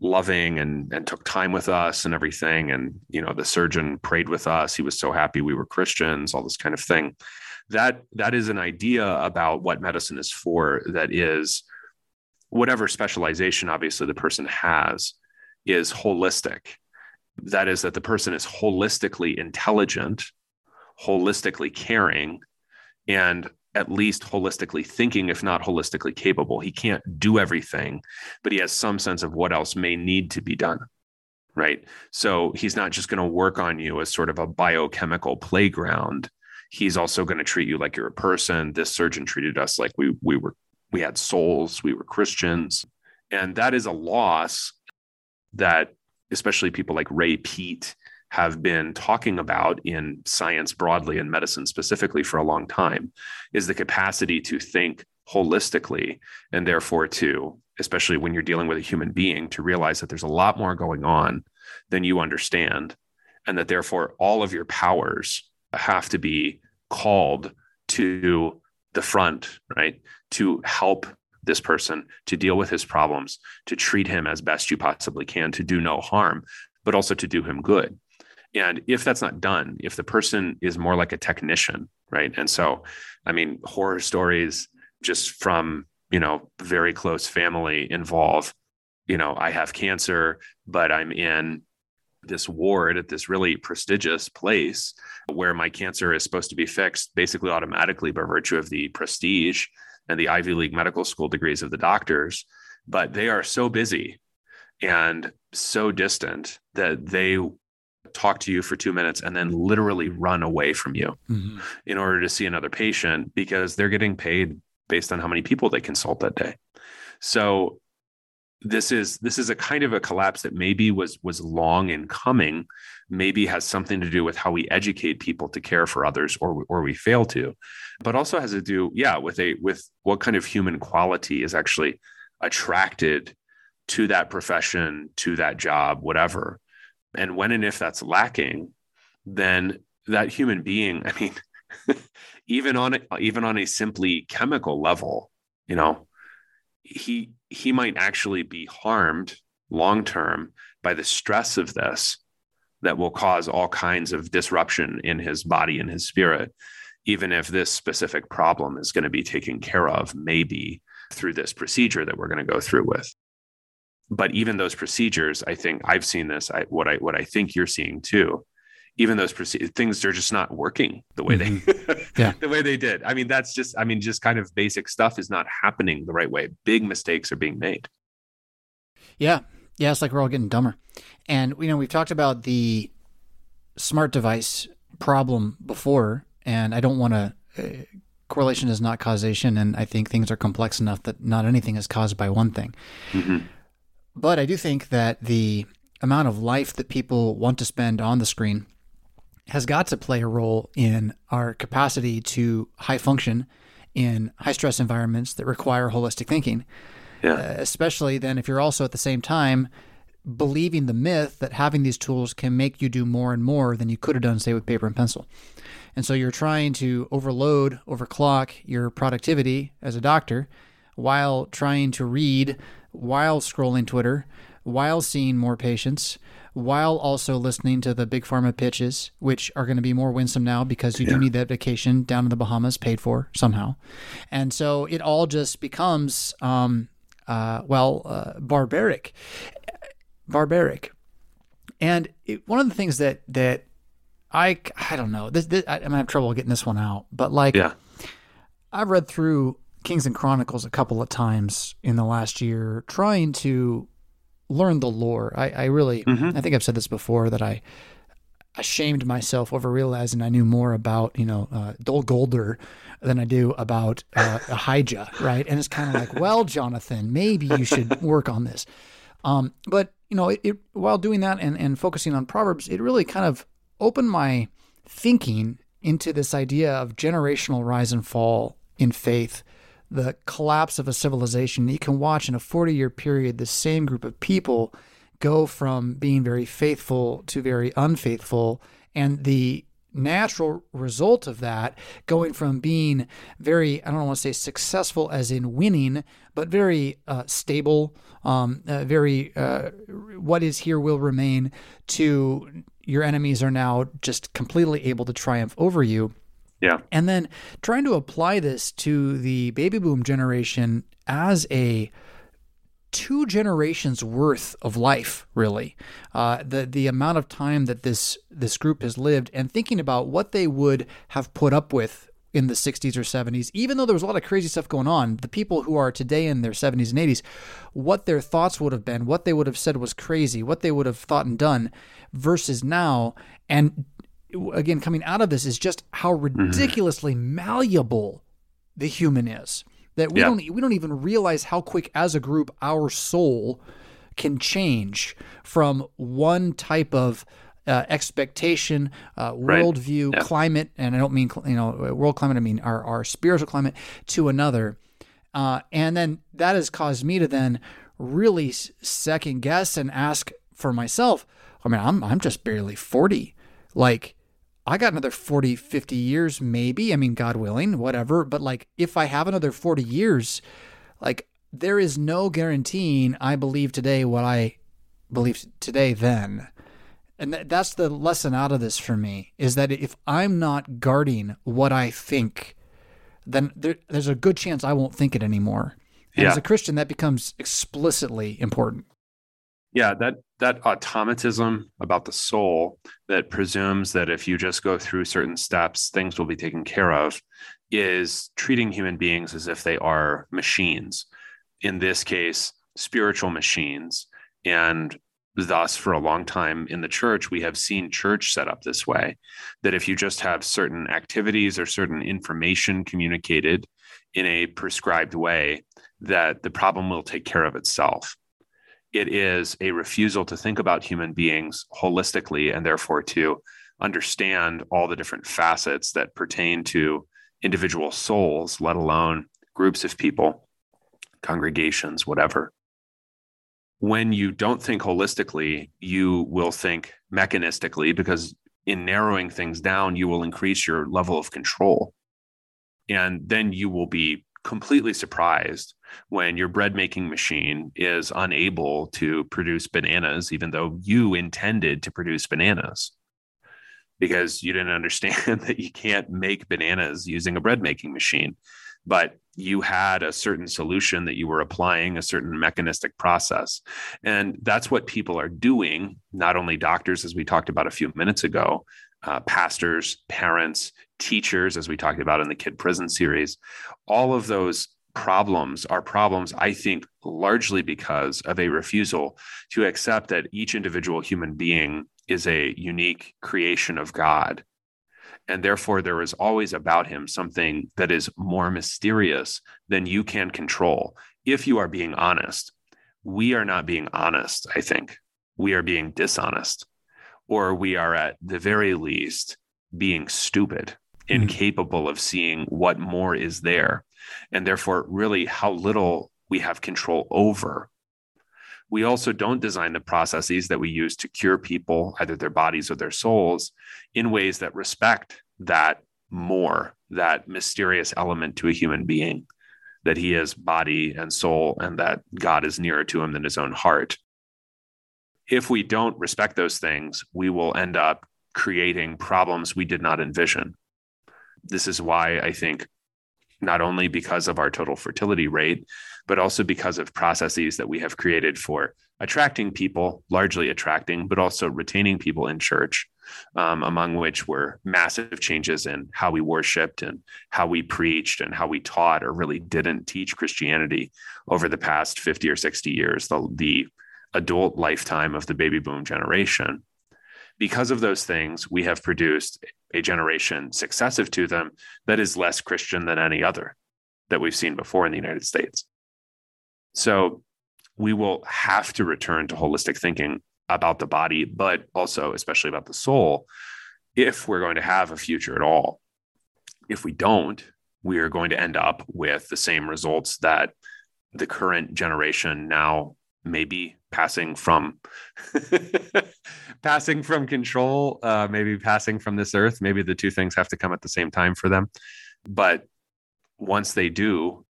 loving and and took time with us and everything. And you know, the surgeon prayed with us. He was so happy we were Christians, all this kind of thing. That that is an idea about what medicine is for that is whatever specialization obviously the person has is holistic that is, that the person is holistically intelligent, holistically caring, and at least holistically thinking, if not holistically capable. He can't do everything, but he has some sense of what else may need to be done. Right. So he's not just going to work on you as sort of a biochemical playground. He's also going to treat you like you're a person. This surgeon treated us like we we were we had souls, we were Christians. And that is a loss that especially people like Ray Peat have been talking about in science broadly and medicine specifically for a long time is the capacity to think holistically and therefore to especially when you're dealing with a human being to realize that there's a lot more going on than you understand and that therefore all of your powers have to be called to the front right to help this person to deal with his problems to treat him as best you possibly can to do no harm but also to do him good and if that's not done, if the person is more like a technician, right? And so, I mean, horror stories just from, you know, very close family involve, you know, I have cancer, but I'm in this ward at this really prestigious place where my cancer is supposed to be fixed basically automatically by virtue of the prestige and the Ivy League medical school degrees of the doctors. But they are so busy and so distant that they talk to you for two minutes and then literally run away from you mm-hmm. in order to see another patient because they're getting paid based on how many people they consult that day. So this is this is a kind of a collapse that maybe was was long in coming maybe has something to do with how we educate people to care for others or or we fail to but also has to do yeah with a with what kind of human quality is actually attracted to that profession to that job whatever. And when and if that's lacking, then that human being, I mean, <laughs> even on even on a simply chemical level, you know, he he might actually be harmed long term by the stress of this that will cause all kinds of disruption in his body and his spirit even if this specific problem is going to be taken care of maybe through this procedure that we're going to go through with. But even those procedures i think i've seen this I, what i what i think you're seeing too even those proce- things are just not working the way mm-hmm. they <laughs> yeah. the way they did i mean that's just i mean just kind of basic stuff is not happening the right way big mistakes are being made yeah yeah it's like we're all getting dumber and you know we've talked about the smart device problem before and i don't want to uh, correlation is not causation and i think things are complex enough that not anything is caused by one thing mm-hmm. But I do think that the amount of life that people want to spend on the screen has got to play a role in our capacity to high function in high stress environments that require holistic thinking. Yeah. Uh, especially then if you're also at the same time believing the myth that having these tools can make you do more and more than you could have done, say, with paper and pencil. And so you're trying to overload, overclock your productivity as a doctor while trying to read while scrolling Twitter, while seeing more patients, while also listening to the big pharma pitches, which are going to be more winsome now because you yeah. do need that vacation down in the Bahamas paid for somehow. And so it all just becomes, um, uh, well, uh, barbaric. Barbaric. And it, one of the things that, that I, I don't know, this, this, I, am going to have trouble getting this one out, but like, yeah. I've read through Kings and Chronicles a couple of times in the last year, trying to learn the lore. I, I really, mm-hmm. I think I've said this before that I ashamed myself over realizing I knew more about, you know, uh, Dol Guldur than I do about uh, Ahijah, right? And it's kind of like, <laughs> well, Jonathan, maybe you should work on this. Um, but you know, it, it, while doing that and, and focusing on Proverbs, it really kind of opened my thinking into this idea of generational rise and fall in faith the collapse of a civilization. You can watch in a 40 year period the same group of people go from being very faithful to very unfaithful. And the natural result of that going from being very i don't want to say successful as in winning but very uh, stable um, uh, very uh, what is here will remain to your enemies are now just completely able to triumph over you yeah. And then trying to apply this to the baby boom generation as a two generations worth of life, really. Uh, the the amount of time that this this group has lived, and thinking about what they would have put up with in the 60s or 70s, even though there was a lot of crazy stuff going on, the people who are today in their 70s and 80s, what their thoughts would have been, what they would have said was crazy, what they would have thought and done, versus now, and again coming out of this is just how mm-hmm. ridiculously mm-hmm. malleable the human is that we yeah. don't we don't even realize how quick as a group our soul can change from one type of uh, expectation, uh, Right. worldview, Yeah. climate, and I don't mean you know world climate. I mean our our spiritual climate to another, uh, and then that has caused me to then really s- second guess and ask for myself. I mean, I'm I'm just barely forty, like. I got another 40, 50 years, maybe. I mean, God willing, whatever. But like, if I have another 40 years, like, there is no guaranteeing I believe today what I believed today then. And th- that's the lesson out of this for me is that if I'm not guarding what I think, then there, there's a good chance I won't think it anymore. And as a Christian, that becomes explicitly important. Yeah, that that automatism about the soul that presumes that if you just go through certain steps, things will be taken care of, is treating human beings as if they are machines. In this case, spiritual machines. And thus, for a long time in the church, we have seen church set up this way that if you just have certain activities or certain information communicated in a prescribed way, that the problem will take care of itself it is a refusal to think about human beings holistically and therefore to understand all the different facets that pertain to individual souls, let alone groups of people, congregations, whatever. When you don't think holistically, you will think mechanistically because in narrowing things down, you will increase your level of control. And then you will be completely surprised when your bread making machine is unable to produce bananas, even though you intended to produce bananas because you didn't understand <laughs> that you can't make bananas using a bread making machine. But you had a certain solution that you were applying, a certain mechanistic process. And that's what people are doing, not only doctors, as we talked about a few minutes ago, uh, pastors, parents, teachers, as we talked about in the Kid Prison series. All of those problems are problems, I think, largely because of a refusal to accept that each individual human being is a unique creation of God. And therefore, there is always about him something that is more mysterious than you can control. If you are being honest, we are not being honest, I think. We are being dishonest, or we are at the very least being stupid, Mhm. incapable of seeing what more is there and therefore really how little we have control over. We also don't design the processes that we use to cure people, either their bodies or their souls, in ways that respect that more, that mysterious element to a human being, that he is body and soul, and that God is nearer to him than his own heart. If we don't respect those things, we will end up creating problems we did not envision. This is why I think not only because of our total fertility rate, but also because of processes that we have created for attracting people, largely attracting, but also retaining people in church, um, among which were massive changes in how we worshiped and how we preached and how we taught or really didn't teach Christianity over the past 50 or 60 years, the, the adult lifetime of the baby boom generation. Because of those things, we have produced a generation successive to them that is less Christian than any other that we've seen before in the United States. So we will have to return to holistic thinking about the body, but also, especially about the soul, if we're going to have a future at all. If we don't, we are going to end up with the same results that the current generation now may be passing from. <laughs> Passing from control uh, maybe passing from this earth maybe the two things have to come at the same time for them. But once they do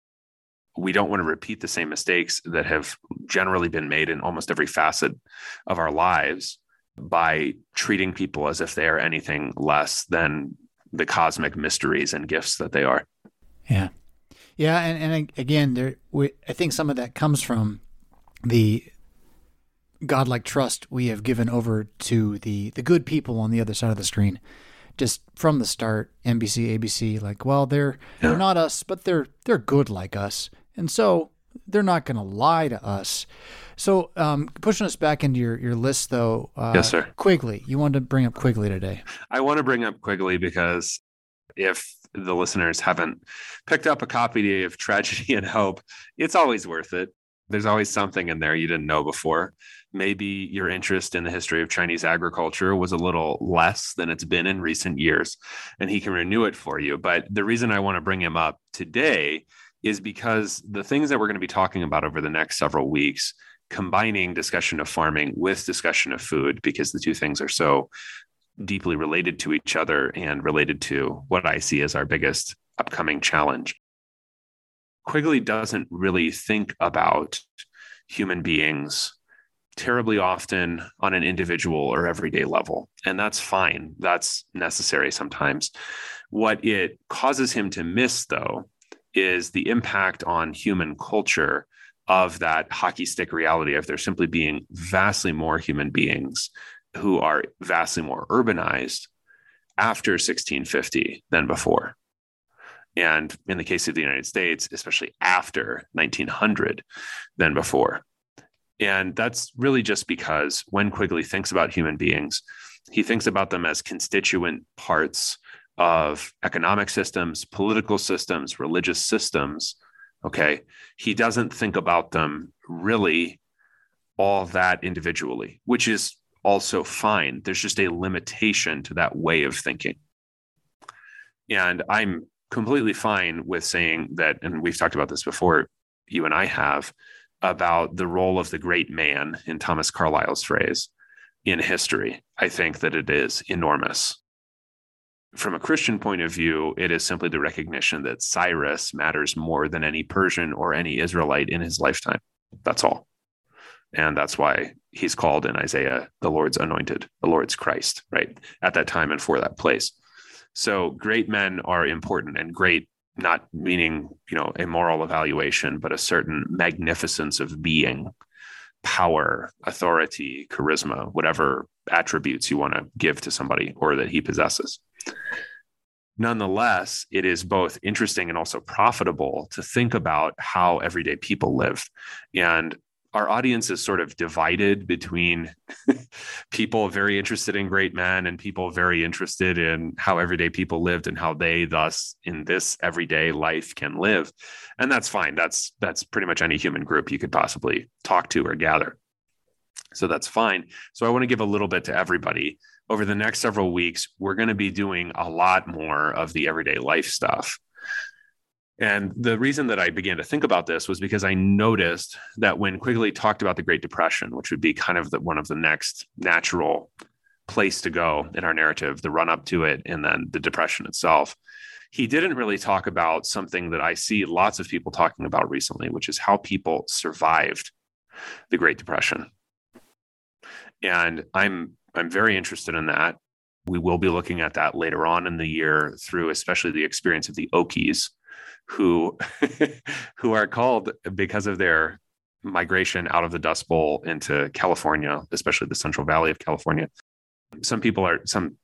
we don't want to repeat the same mistakes that have generally been made in almost every facet of our lives by treating people as if they are anything less than the cosmic mysteries and gifts that they are. Yeah. Yeah, and, and again, there we, I think some of that comes from the godlike trust we have given over to the the good people on the other side of the screen. Just from the start, NBC, ABC, like, well, they're Yeah. they're not us, but they're they're good like us, and so they're not going to lie to us. So, um, pushing us back into your your list, though. Uh, Yes, sir. Quigley, you wanted to bring up Quigley today. I want to bring up Quigley because if the listeners haven't picked up a copy of Tragedy and Hope, it's always worth it. There's always something in there you didn't know before. Maybe your interest in the history of Chinese agriculture was a little less than it's been in recent years, and he can renew it for you. But the reason I want to bring him up today is because the things that we're going to be talking about over the next several weeks, combining discussion of farming with discussion of food, because the two things are so deeply related to each other and related to what I see as our biggest upcoming challenge. Quigley doesn't really think about human beings terribly often on an individual or everyday level. And that's fine. That's necessary sometimes. What it causes him to miss, though, is the impact on human culture of that hockey stick reality of there simply being vastly more human beings who are vastly more urbanized after 1650 than before. And in the case of the United States, especially after 1900 than before. And that's really just because when Quigley thinks about human beings, he thinks about them as constituent parts of economic systems, political systems, religious systems. Okay. He doesn't think about them really all that individually, which is also fine. There's just a limitation to that way of thinking. And I'm completely fine with saying that, and we've talked about this before, you and I have, about the role of the great man, in Thomas Carlyle's phrase, in history. I think that it is enormous. From a Christian point of view, it is simply the recognition that Cyrus matters more than any Persian or any Israelite in his lifetime. That's all. And that's why he's called in Isaiah the Lord's anointed, the Lord's Christ, right? At that time and for that place. So great men are important and great, not meaning, you know, a moral evaluation, but a certain magnificence of being, power, authority, charisma, whatever attributes you want to give to somebody or that he possesses. Nonetheless, it is both interesting and also profitable to think about how everyday people live. And our audience is sort of divided between <laughs> people very interested in great men and people very interested in how everyday people lived and how they thus in this everyday life can live. And that's fine. That's that's pretty much any human group you could possibly talk to or gather. So that's fine. So i want to give a little bit to everybody. Over the next several weeks we're going to be doing a lot more of the everyday life stuff and the reason that I began to think about this was because I noticed that when Quigley talked about the Great Depression, which would be kind of the, one of the next natural place to go in our narrative, the run up to it, and then the Depression itself, he didn't really talk about something that I see lots of people talking about recently, which is how people survived the Great Depression. And I'm I'm very interested in that. We will be looking at that later on in the year through especially the experience of the Okies, who <laughs> who are called because of their migration out of the Dust Bowl into California, especially the Central Valley of California. Some people are some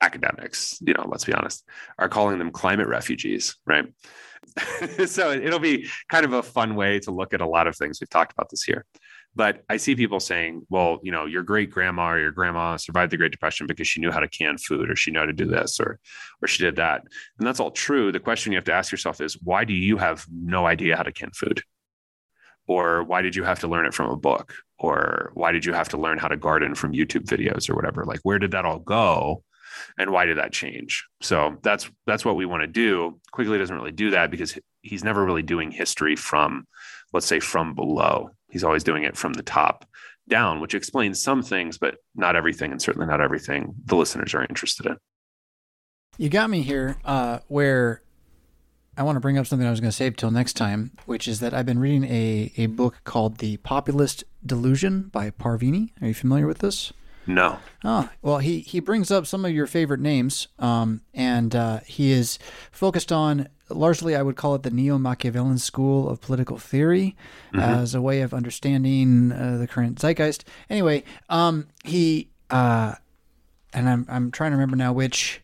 academics, you know, let's be honest, are calling them climate refugees, right? <laughs> so it'll be kind of a fun way to look at a lot of things. We've talked about this here. But I see people saying, well, you know, your great grandma or your grandma survived the Great Depression because she knew how to can food or she knew how to do this or or she did that. And that's all true. The question you have to ask yourself is why do you have no idea how to can food? Or why did you have to learn it from a book? Or why did you have to learn how to garden from YouTube videos or whatever? Like where did that all go? And why did that change? So that's that's what we want to do. Quigley doesn't really do that because he's never really doing history from, let's say, from below He's always doing it from the top down, which explains some things, but not everything, and certainly not everything the listeners are interested in. You got me here uh, where I want to bring up something I was going to save till next time, which is that I've been reading a, a book called The Populist Delusion by Parvini. Are you familiar with this? No. Oh, well, he, he brings up some of your favorite names, um, and uh, he is focused on largely, I would call it the neo Machiavellian school of political theory mm-hmm. as a way of understanding uh, the current zeitgeist. Anyway, um, he, uh, and I'm, I'm trying to remember now which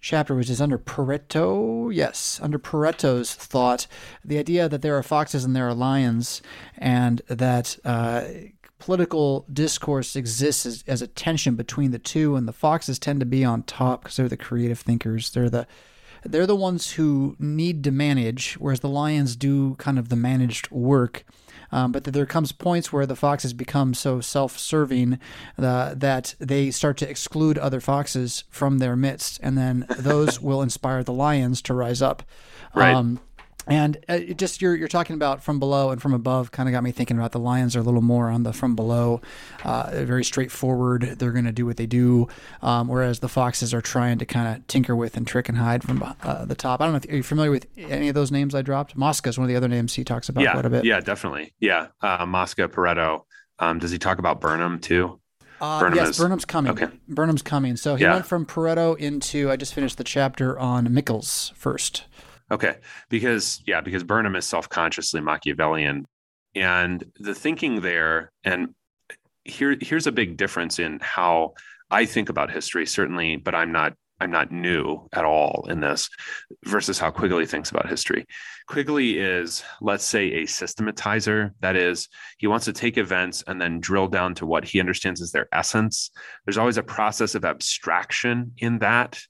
chapter which is under Pareto. Yes, under Pareto's thought, the idea that there are foxes and there are lions, and that uh, political discourse exists as, as, a tension between the two, and the foxes tend to be on top because they're the creative thinkers. They're the they're the ones who need to manage, whereas the lions do kind of the managed work. Um, but there comes points where the foxes become so self-serving uh, that they start to exclude other foxes from their midst, and then those <laughs> will inspire the lions to rise up. Right. Um, and uh, it just you're you're talking about from below and from above kind of got me thinking about the lions are a little more on the from below, uh, very straightforward. They're going to do what they do, um, whereas the foxes are trying to kind of tinker with and trick and hide from uh, the top. I don't know if are you familiar with any of those names I dropped. Mosca is one of the other names he talks about yeah, quite a bit. Yeah, definitely. Yeah, uh, Mosca, Pareto. Um, does he talk about Burnham too? Uh, Burnham yes, is- Burnham's coming. okay. Burnham's coming. So he Yeah. went from Pareto into. I just finished the chapter on Michels first. Okay, because yeah, because Burnham is self-consciously Machiavellian, and the thinking there, and here here's a big difference in how I think about history, certainly, but I'm not I'm not new at all in this versus how Quigley thinks about history. Quigley is, let's say, a systematizer. That is, he wants to take events and then drill down to what he understands as their essence. There's always a process of abstraction in that.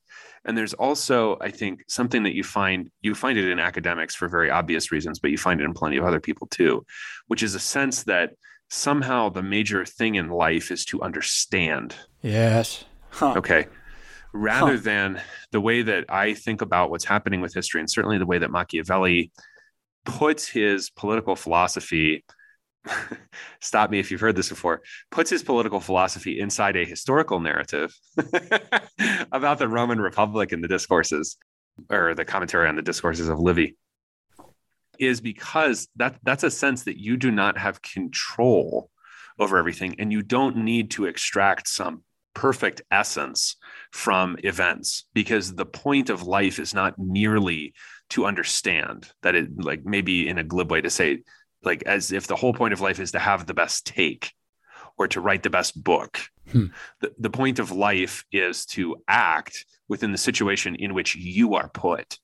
And there's also, I think, something that you find you find it in academics for very obvious reasons, but you find it in plenty of other people too, which is a sense that somehow the major thing in life is to understand. Yes. Huh. Okay. Rather Huh. than the way that I think about what's happening with history, and certainly the way that Machiavelli puts his political philosophy <laughs> stop me if you've heard this before puts his political philosophy inside a historical narrative <laughs> about the roman republic and the discourses or the commentary on the discourses of livy is because that that's a sense that you do not have control over everything and you don't need to extract some perfect essence from events because the point of life is not merely to understand that it like maybe in a glib way to say like as if the whole point of life is to have the best take or to write the best book Hmm. the, the point of life is to act within the situation in which you are put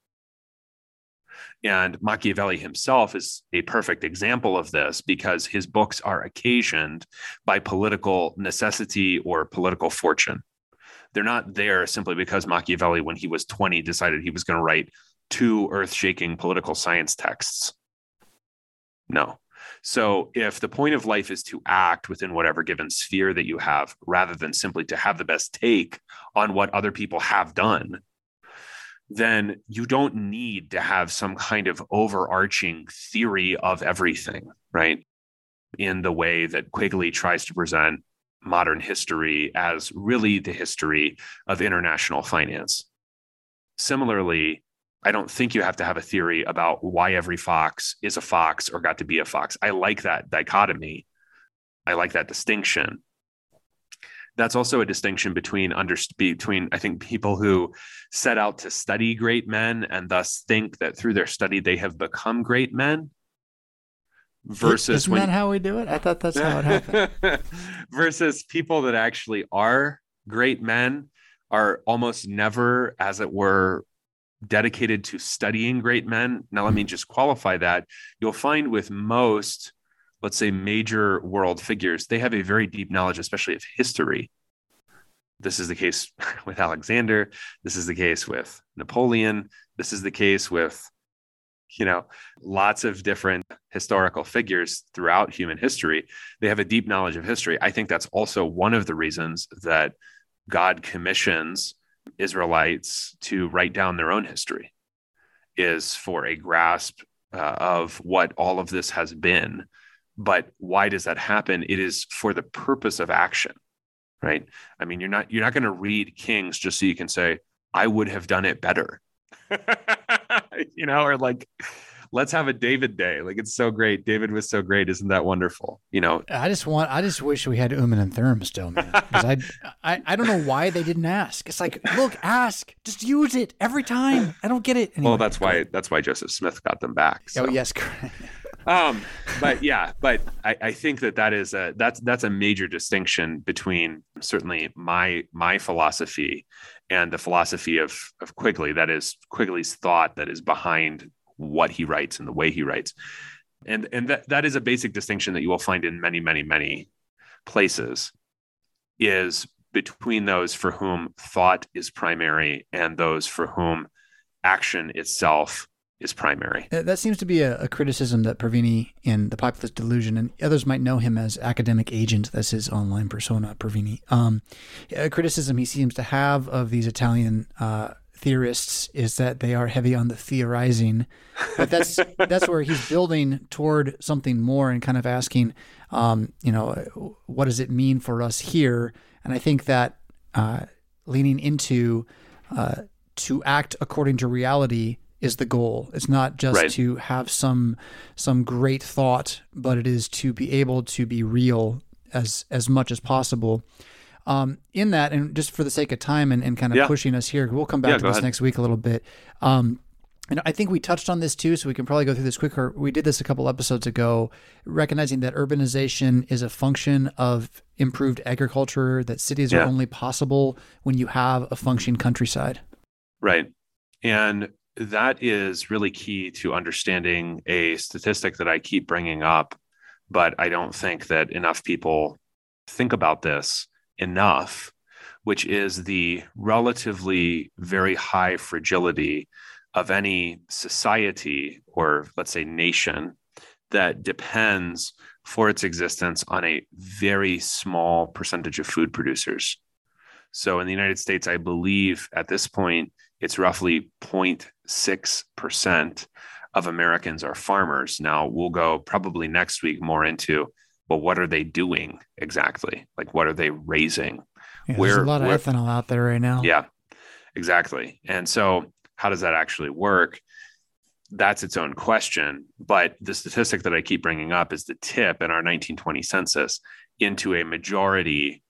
and Machiavelli himself is a perfect example of this because his books are occasioned by political necessity or political fortune. They're not there simply because Machiavelli, when he was 20, decided he was going to write two earth shaking political science texts. No. So, if the point of life is to act within whatever given sphere that you have, rather than simply to have the best take on what other people have done, then you don't need to have some kind of overarching theory of everything, right? In the way that Quigley tries to present modern history as really the history of international finance. Similarly, I don't think you have to have a theory about why every fox is a fox or got to be a fox. I like that dichotomy. I like that distinction. That's also a distinction between under between I think people who set out to study great men and thus think that through their study they have become great men versus Isn't when that how we do it? I thought that's how it happened. <laughs> versus people that actually are great men are almost never, as it were, dedicated to studying great men. Now, let me mm-hmm. just qualify that. You'll find with most, let's say, major world figures, they have a very deep knowledge, especially of history. This is the case <laughs> with Alexander. This is the case with Napoleon. This is the case with, you know, lots of different historical figures throughout human history. They have a deep knowledge of history. I think that's also one of the reasons that God commissions Israelites to write down their own history, is for a grasp uh, of what all of this has been. But why does that happen? It is for the purpose of action, right? I mean, you're not you're not going to read Kings just so you can say, "I would have done it better," <laughs> <laughs> you know, or like let's have a David day. Like it's so great. David was so great. Isn't that wonderful? You know, I just want. I just wish we had Uman and Thurim still, man. Because I, I, I don't know why they didn't ask. It's like, look, ask, just use it every time. I don't get it. Anyway, well, that's why that's why Joseph Smith got them back. Oh yes, correct. um but yeah but I, I think that that is a that's that's a major distinction between certainly my my philosophy and the philosophy of of quigley that is quigley's thought that is behind what he writes and the way he writes and and that that is a basic distinction that you will find in many many many places is between those for whom thought is primary and those for whom action itself is primary. Uh, That seems to be a, a criticism that Parvini in the Populist Delusion, and others might know him as academic agent. That's his online persona, Parvini. Um, a criticism he seems to have of these Italian uh, theorists is that they are heavy on the theorizing, but that's <laughs> that's where he's building toward something more and kind of asking, um, you know, what does it mean for us here? And I think that uh, leaning into uh, to act according to reality is the goal. It's not just Right. to have some some great thought, but it is to be able to be real as as much as possible. Um, in that, and just for the sake of time and, and kind of Yeah. pushing us here, we'll come back Yeah, to this ahead. next week a little bit. Um, and I think we touched on this too, so we can probably go through this quicker. We did this a couple episodes ago, recognizing that urbanization is a function of improved agriculture, that cities are only possible when you have a functioning countryside. Right. And that is really key to understanding a statistic that I keep bringing up, but I don't think that enough people think about this enough, which is the relatively very high fragility of any society or, let's say, nation that depends for its existence on a very small percentage of food producers. So in the United States, I believe at this point, it's roughly 0.6% of Americans are farmers. Now, we'll go probably next week more into, well, what are they doing exactly? Like, what are they raising? Yeah, there's a lot of where- ethanol out there right now. Yeah, exactly. And so, how does that actually work? That's its own question. But the statistic that I keep bringing up is the tip in our 1920 census into a majority,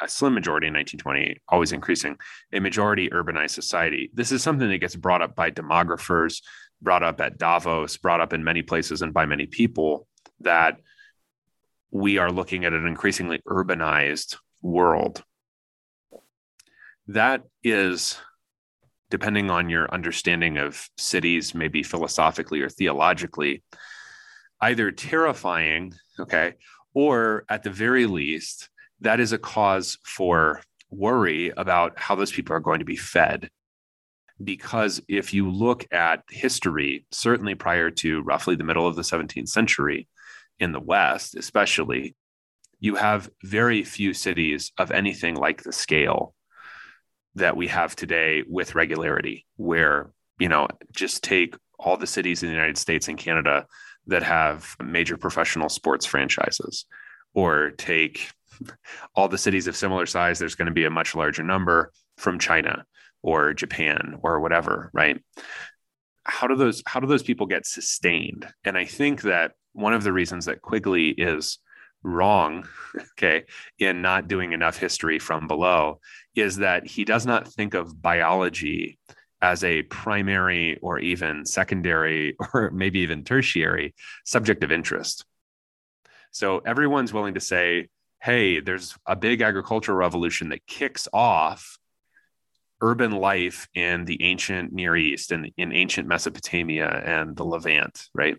a slim majority in 1920, always increasing, a majority urbanized society. This is something that gets brought up by demographers, brought up at Davos, brought up in many places and by many people that we are looking at an increasingly urbanized world. That is depending on your understanding of cities maybe philosophically or theologically either terrifying okay or at the very least that is a cause for worry about how those people are going to be fed. Because if you look at history certainly prior to roughly the middle of the 17th century in the west especially you have very few cities of anything like the scale that we have today with regularity, where, you know, just take all the cities in the United States and Canada that have major professional sports franchises, or take <laughs> all the cities of similar size, there's going to be a much larger number from China or Japan or whatever, right? How do those how do those people get sustained? And I think that one of the reasons that Quigley is wrong, <laughs> okay, in not doing enough history from below is that he does not think of biology as a primary or even secondary <laughs> or maybe even tertiary subject of interest. So everyone's willing to say, hey, there's a big agricultural revolution that kicks off urban life in the ancient Near East and in ancient Mesopotamia and the Levant, right?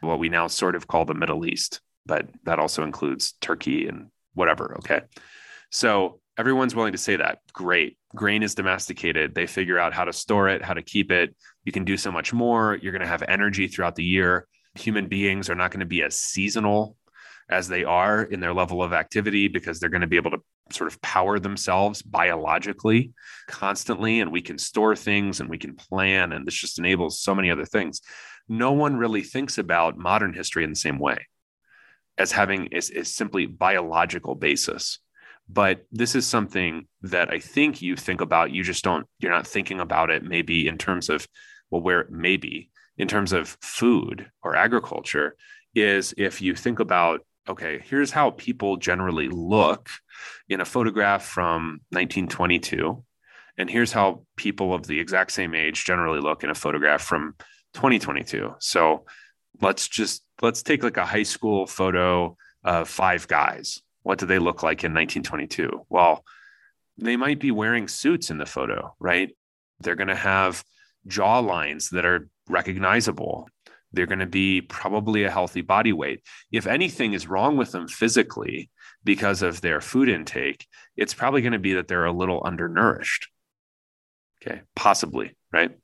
What we now sort of call the Middle East, but that also includes Turkey and whatever. Okay. So everyone's willing to say that. Great. Grain is domesticated. They figure out how to store it, how to keep it. You can do so much more. You're going to have energy throughout the year. Human beings are not going to be as seasonal as they are in their level of activity because they're going to be able to sort of power themselves biologically constantly. And we can store things and we can plan. And this just enables so many other things. No one really thinks about modern history in the same way as having is, is simply biological basis. But this is something that i think you think about. You just don't you're not thinking about it maybe in terms of well where maybe in terms of food or agriculture is if you think about okay here's how people generally look in a photograph from 1922 and here's how people of the exact same age generally look in a photograph from 2022 so let's just let's take like a high school photo of five guys. What do they look like in 1922 well they might be wearing suits in the photo right? They're going to have jaw lines that are recognizable. They're going to be probably a healthy body weight. If anything is wrong with them physically because of their food intake it's probably going to be that they're a little undernourished. Okay possibly right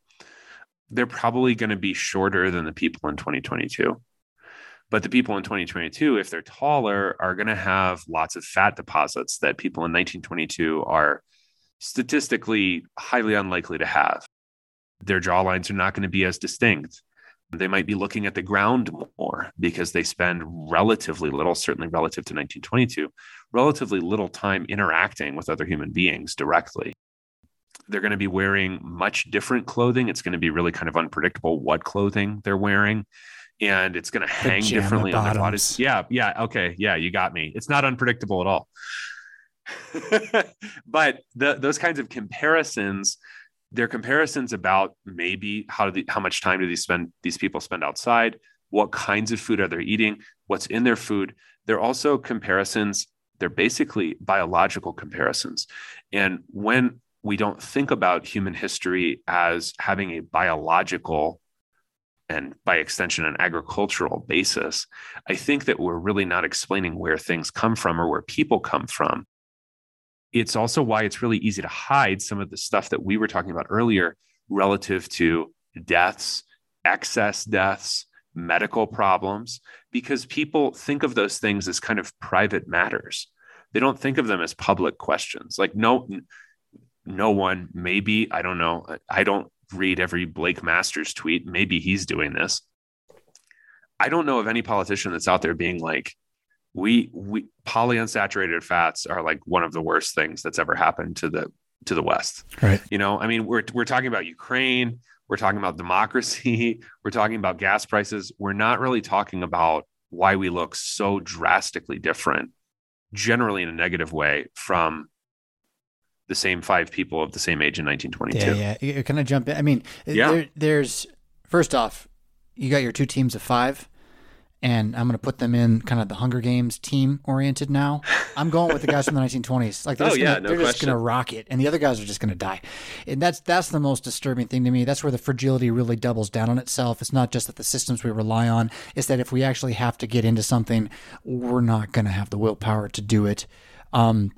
they're probably going to be shorter than the people in 2022. But the people in 2022, if they're taller, are going to have lots of fat deposits that people in 1922 are statistically highly unlikely to have. Their jawlines are not going to be as distinct. They might be looking at the ground more because they spend relatively little, certainly relative to 1922, relatively little time interacting with other human beings directly. They're going to be wearing much different clothing. It's going to be really kind of unpredictable what clothing they're wearing. And it's going to hang Pajama differently on their bottoms. bodies. Yeah. Yeah. Okay. Yeah. You got me. It's not unpredictable at all. <laughs> but the, those kinds of comparisons, they're comparisons about maybe how the, how much time do these spend these people spend outside, what kinds of food are they eating, what's in their food. They're also comparisons. They're basically biological comparisons. And when we don't think about human history as having a biological and by extension an agricultural basis, I think that we're really not explaining where things come from or where people come from it's also why it's really easy to hide some of the stuff that we were talking about earlier relative to deaths, excess deaths, medical problems, because people think of those things as kind of private matters. They don't think of them as public questions. Like no no one, maybe, I don't know. I don't read every Blake Masters tweet. Maybe he's doing this. I don't know of any politician that's out there being like, we we polyunsaturated fats are like one of the worst things that's ever happened to the to the west Right. you know i mean we're we're talking about ukraine we're talking about democracy <laughs> we're talking about gas prices we're not really talking about why we look so drastically different generally in a negative way from the same five people of the same age in 1922 Yeah, yeah. Can I jump in? I mean, Yeah. there, there's first off, you got your two teams of five, and I'm going to put them in kind of the Hunger Games team oriented now. I'm going with the guys from the <laughs> 1920s. Like they're, Oh, just, yeah, gonna, no they're just going to rock it, and the other guys are just going to die. And that's that's the most disturbing thing to me. That's where the fragility really doubles down on itself. It's not just that the systems we rely on; it's that if we actually have to get into something, we're not going to have the willpower to do it. Um,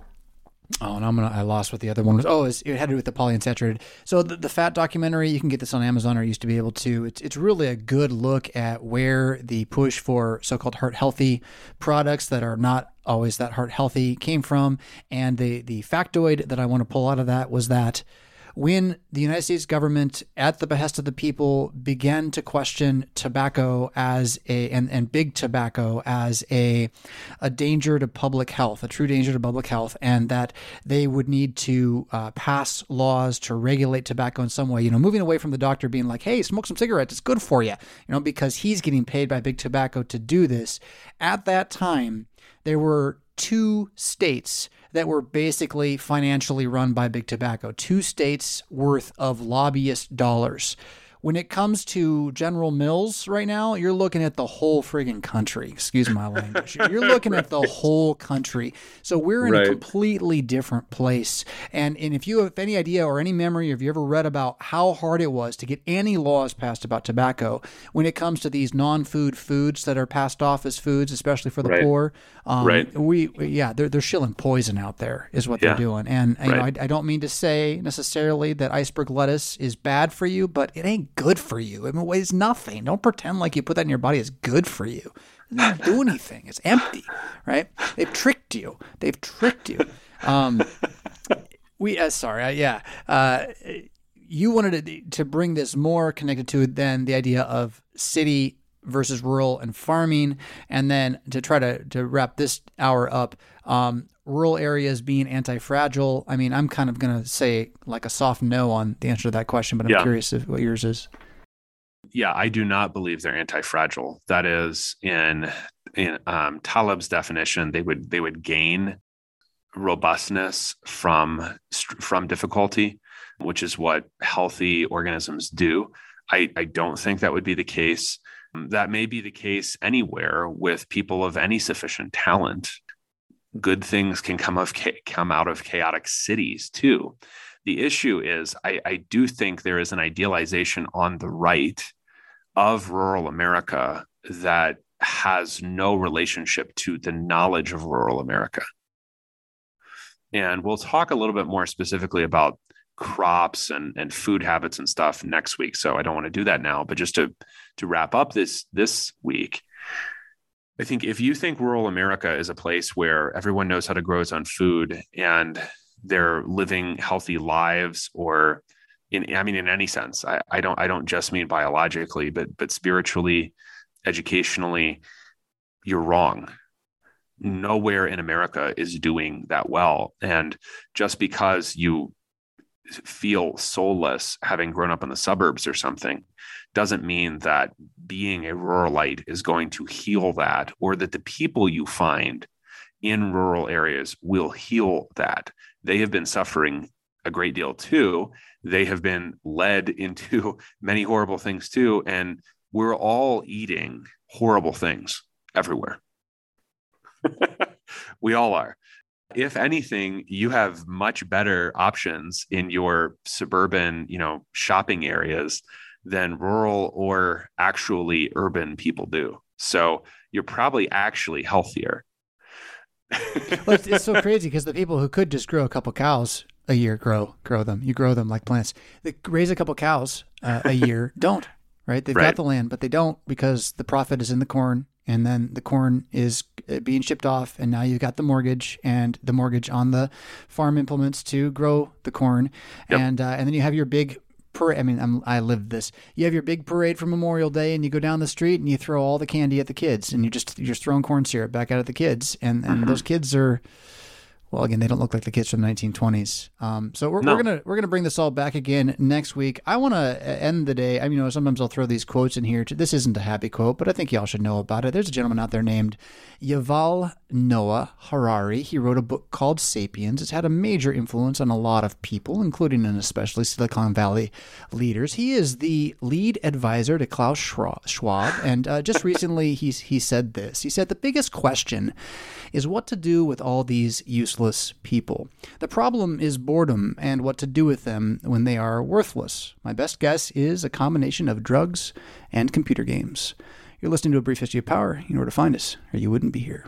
Oh, and I'm gonna. I lost what the other one was. Oh, it had to do with the polyunsaturated. So the, the fat documentary, you can get this on Amazon, or used to be able to. It's it's really a good look at where the push for so-called heart healthy products that are not always that heart healthy came from. And the the factoid that I want to pull out of that was that when the United States government, at the behest of the people, began to question tobacco as a and, and big tobacco as a a danger to public health, a true danger to public health, and that they would need to uh, pass laws to regulate tobacco in some way. You know, moving away from the doctor being like, "Hey, smoke some cigarettes; it's good for you," you know, because he's getting paid by big tobacco to do this. At that time, there were two states that were basically financially run by big tobacco, two states worth of lobbyist dollars. When it comes to General Mills right now, you're looking at the whole friggin' country. Excuse my language. <laughs> You're looking at the whole country. So we're in Right. a completely different place. And and if you have any idea or any memory, or if you ever read about how hard it was to get any laws passed about tobacco, when it comes to these non-food foods that are passed off as foods, especially for the Right. poor, um, Right. we we- yeah they're they're shilling poison out there is what Yeah. they're doing and you know I, I don't mean to say necessarily that iceberg lettuce is bad for you but it ain't good for you. It weighs nothing. Don't pretend like you put that in your body is good for you. It doesn't do anything. It's empty right? They've tricked you. They've tricked you. Um we uh, sorry uh, yeah. Uh you wanted to, to bring this more connected to than the idea of city versus rural and farming, and then to try to, to wrap this hour up, um, rural areas being anti-fragile. I mean, I'm kind of going to say like a soft no on the answer to that question, but I'm Yeah. curious if what yours is. yeah, I do not believe they're anti-fragile. That is in in um, Taleb's definition, they would they would gain robustness from from difficulty, which is what healthy organisms do. I, I don't think that would be the case. That may be the case anywhere with people of any sufficient talent. Good things can come of come out of chaotic cities too. The issue is, I, I do think there is an idealization on the right of rural America that has no relationship to the knowledge of rural America. And we'll talk a little bit more specifically about crops and and food habits and stuff next week. So I don't want to do that now. But just to to wrap up this this week, I think if you think rural America is a place where everyone knows how to grow its own food and they're living healthy lives or in I mean in any sense, I, I don't I don't just mean biologically, but but spiritually, educationally, you're wrong nowhere in America is doing that well. And just because you feel soulless having grown up in the suburbs or something doesn't mean that being a ruralite is going to heal that or that the people you find in rural areas will heal that. They have been suffering a great deal too. They have been led into <laughs> many horrible things too. And we're all eating horrible things everywhere. <laughs> we all are. If anything, you have much better options in your suburban, you know, shopping areas than rural or actually urban people do. So you're probably actually healthier. well, it's, it's, so crazy because the people who could just grow a couple cows a year grow grow them. You grow them like plants. They raise a couple cows uh, a year <laughs> don't right. They've right. got the land, but they don't because the profit is in the corn and then the corn is uh, being shipped off and now you've got the mortgage and the mortgage on the farm implements to grow the corn yep. and uh, and then you have your big parade I mean I'm, i lived this you have your big parade for Memorial Day and you go down the street and you throw all the candy at the kids and you just you're just throwing corn syrup back out at the kids and and mm-hmm. those kids are well, again, they don't look like the kids from the 1920s. Um, so we're, no. we're gonna we're gonna bring this all back again next week. I want to end the day. I mean, you know, sometimes I'll throw these quotes in here. This isn't a happy quote, but I think y'all should know about it. There's a gentleman out there named Yuval Noah Harari. He wrote a book called *Sapiens*. It's had a major influence on a lot of people, including and especially Silicon Valley leaders. He is the lead advisor to Klaus Schwab, and uh, just <laughs> recently he's he said this. He said the biggest question is what to do with all these useless people. The problem is boredom and what to do with them when they are worthless. My best guess is a combination of drugs and computer games. You're listening to A Brief History of Power. You know where to find us, or you wouldn't be here.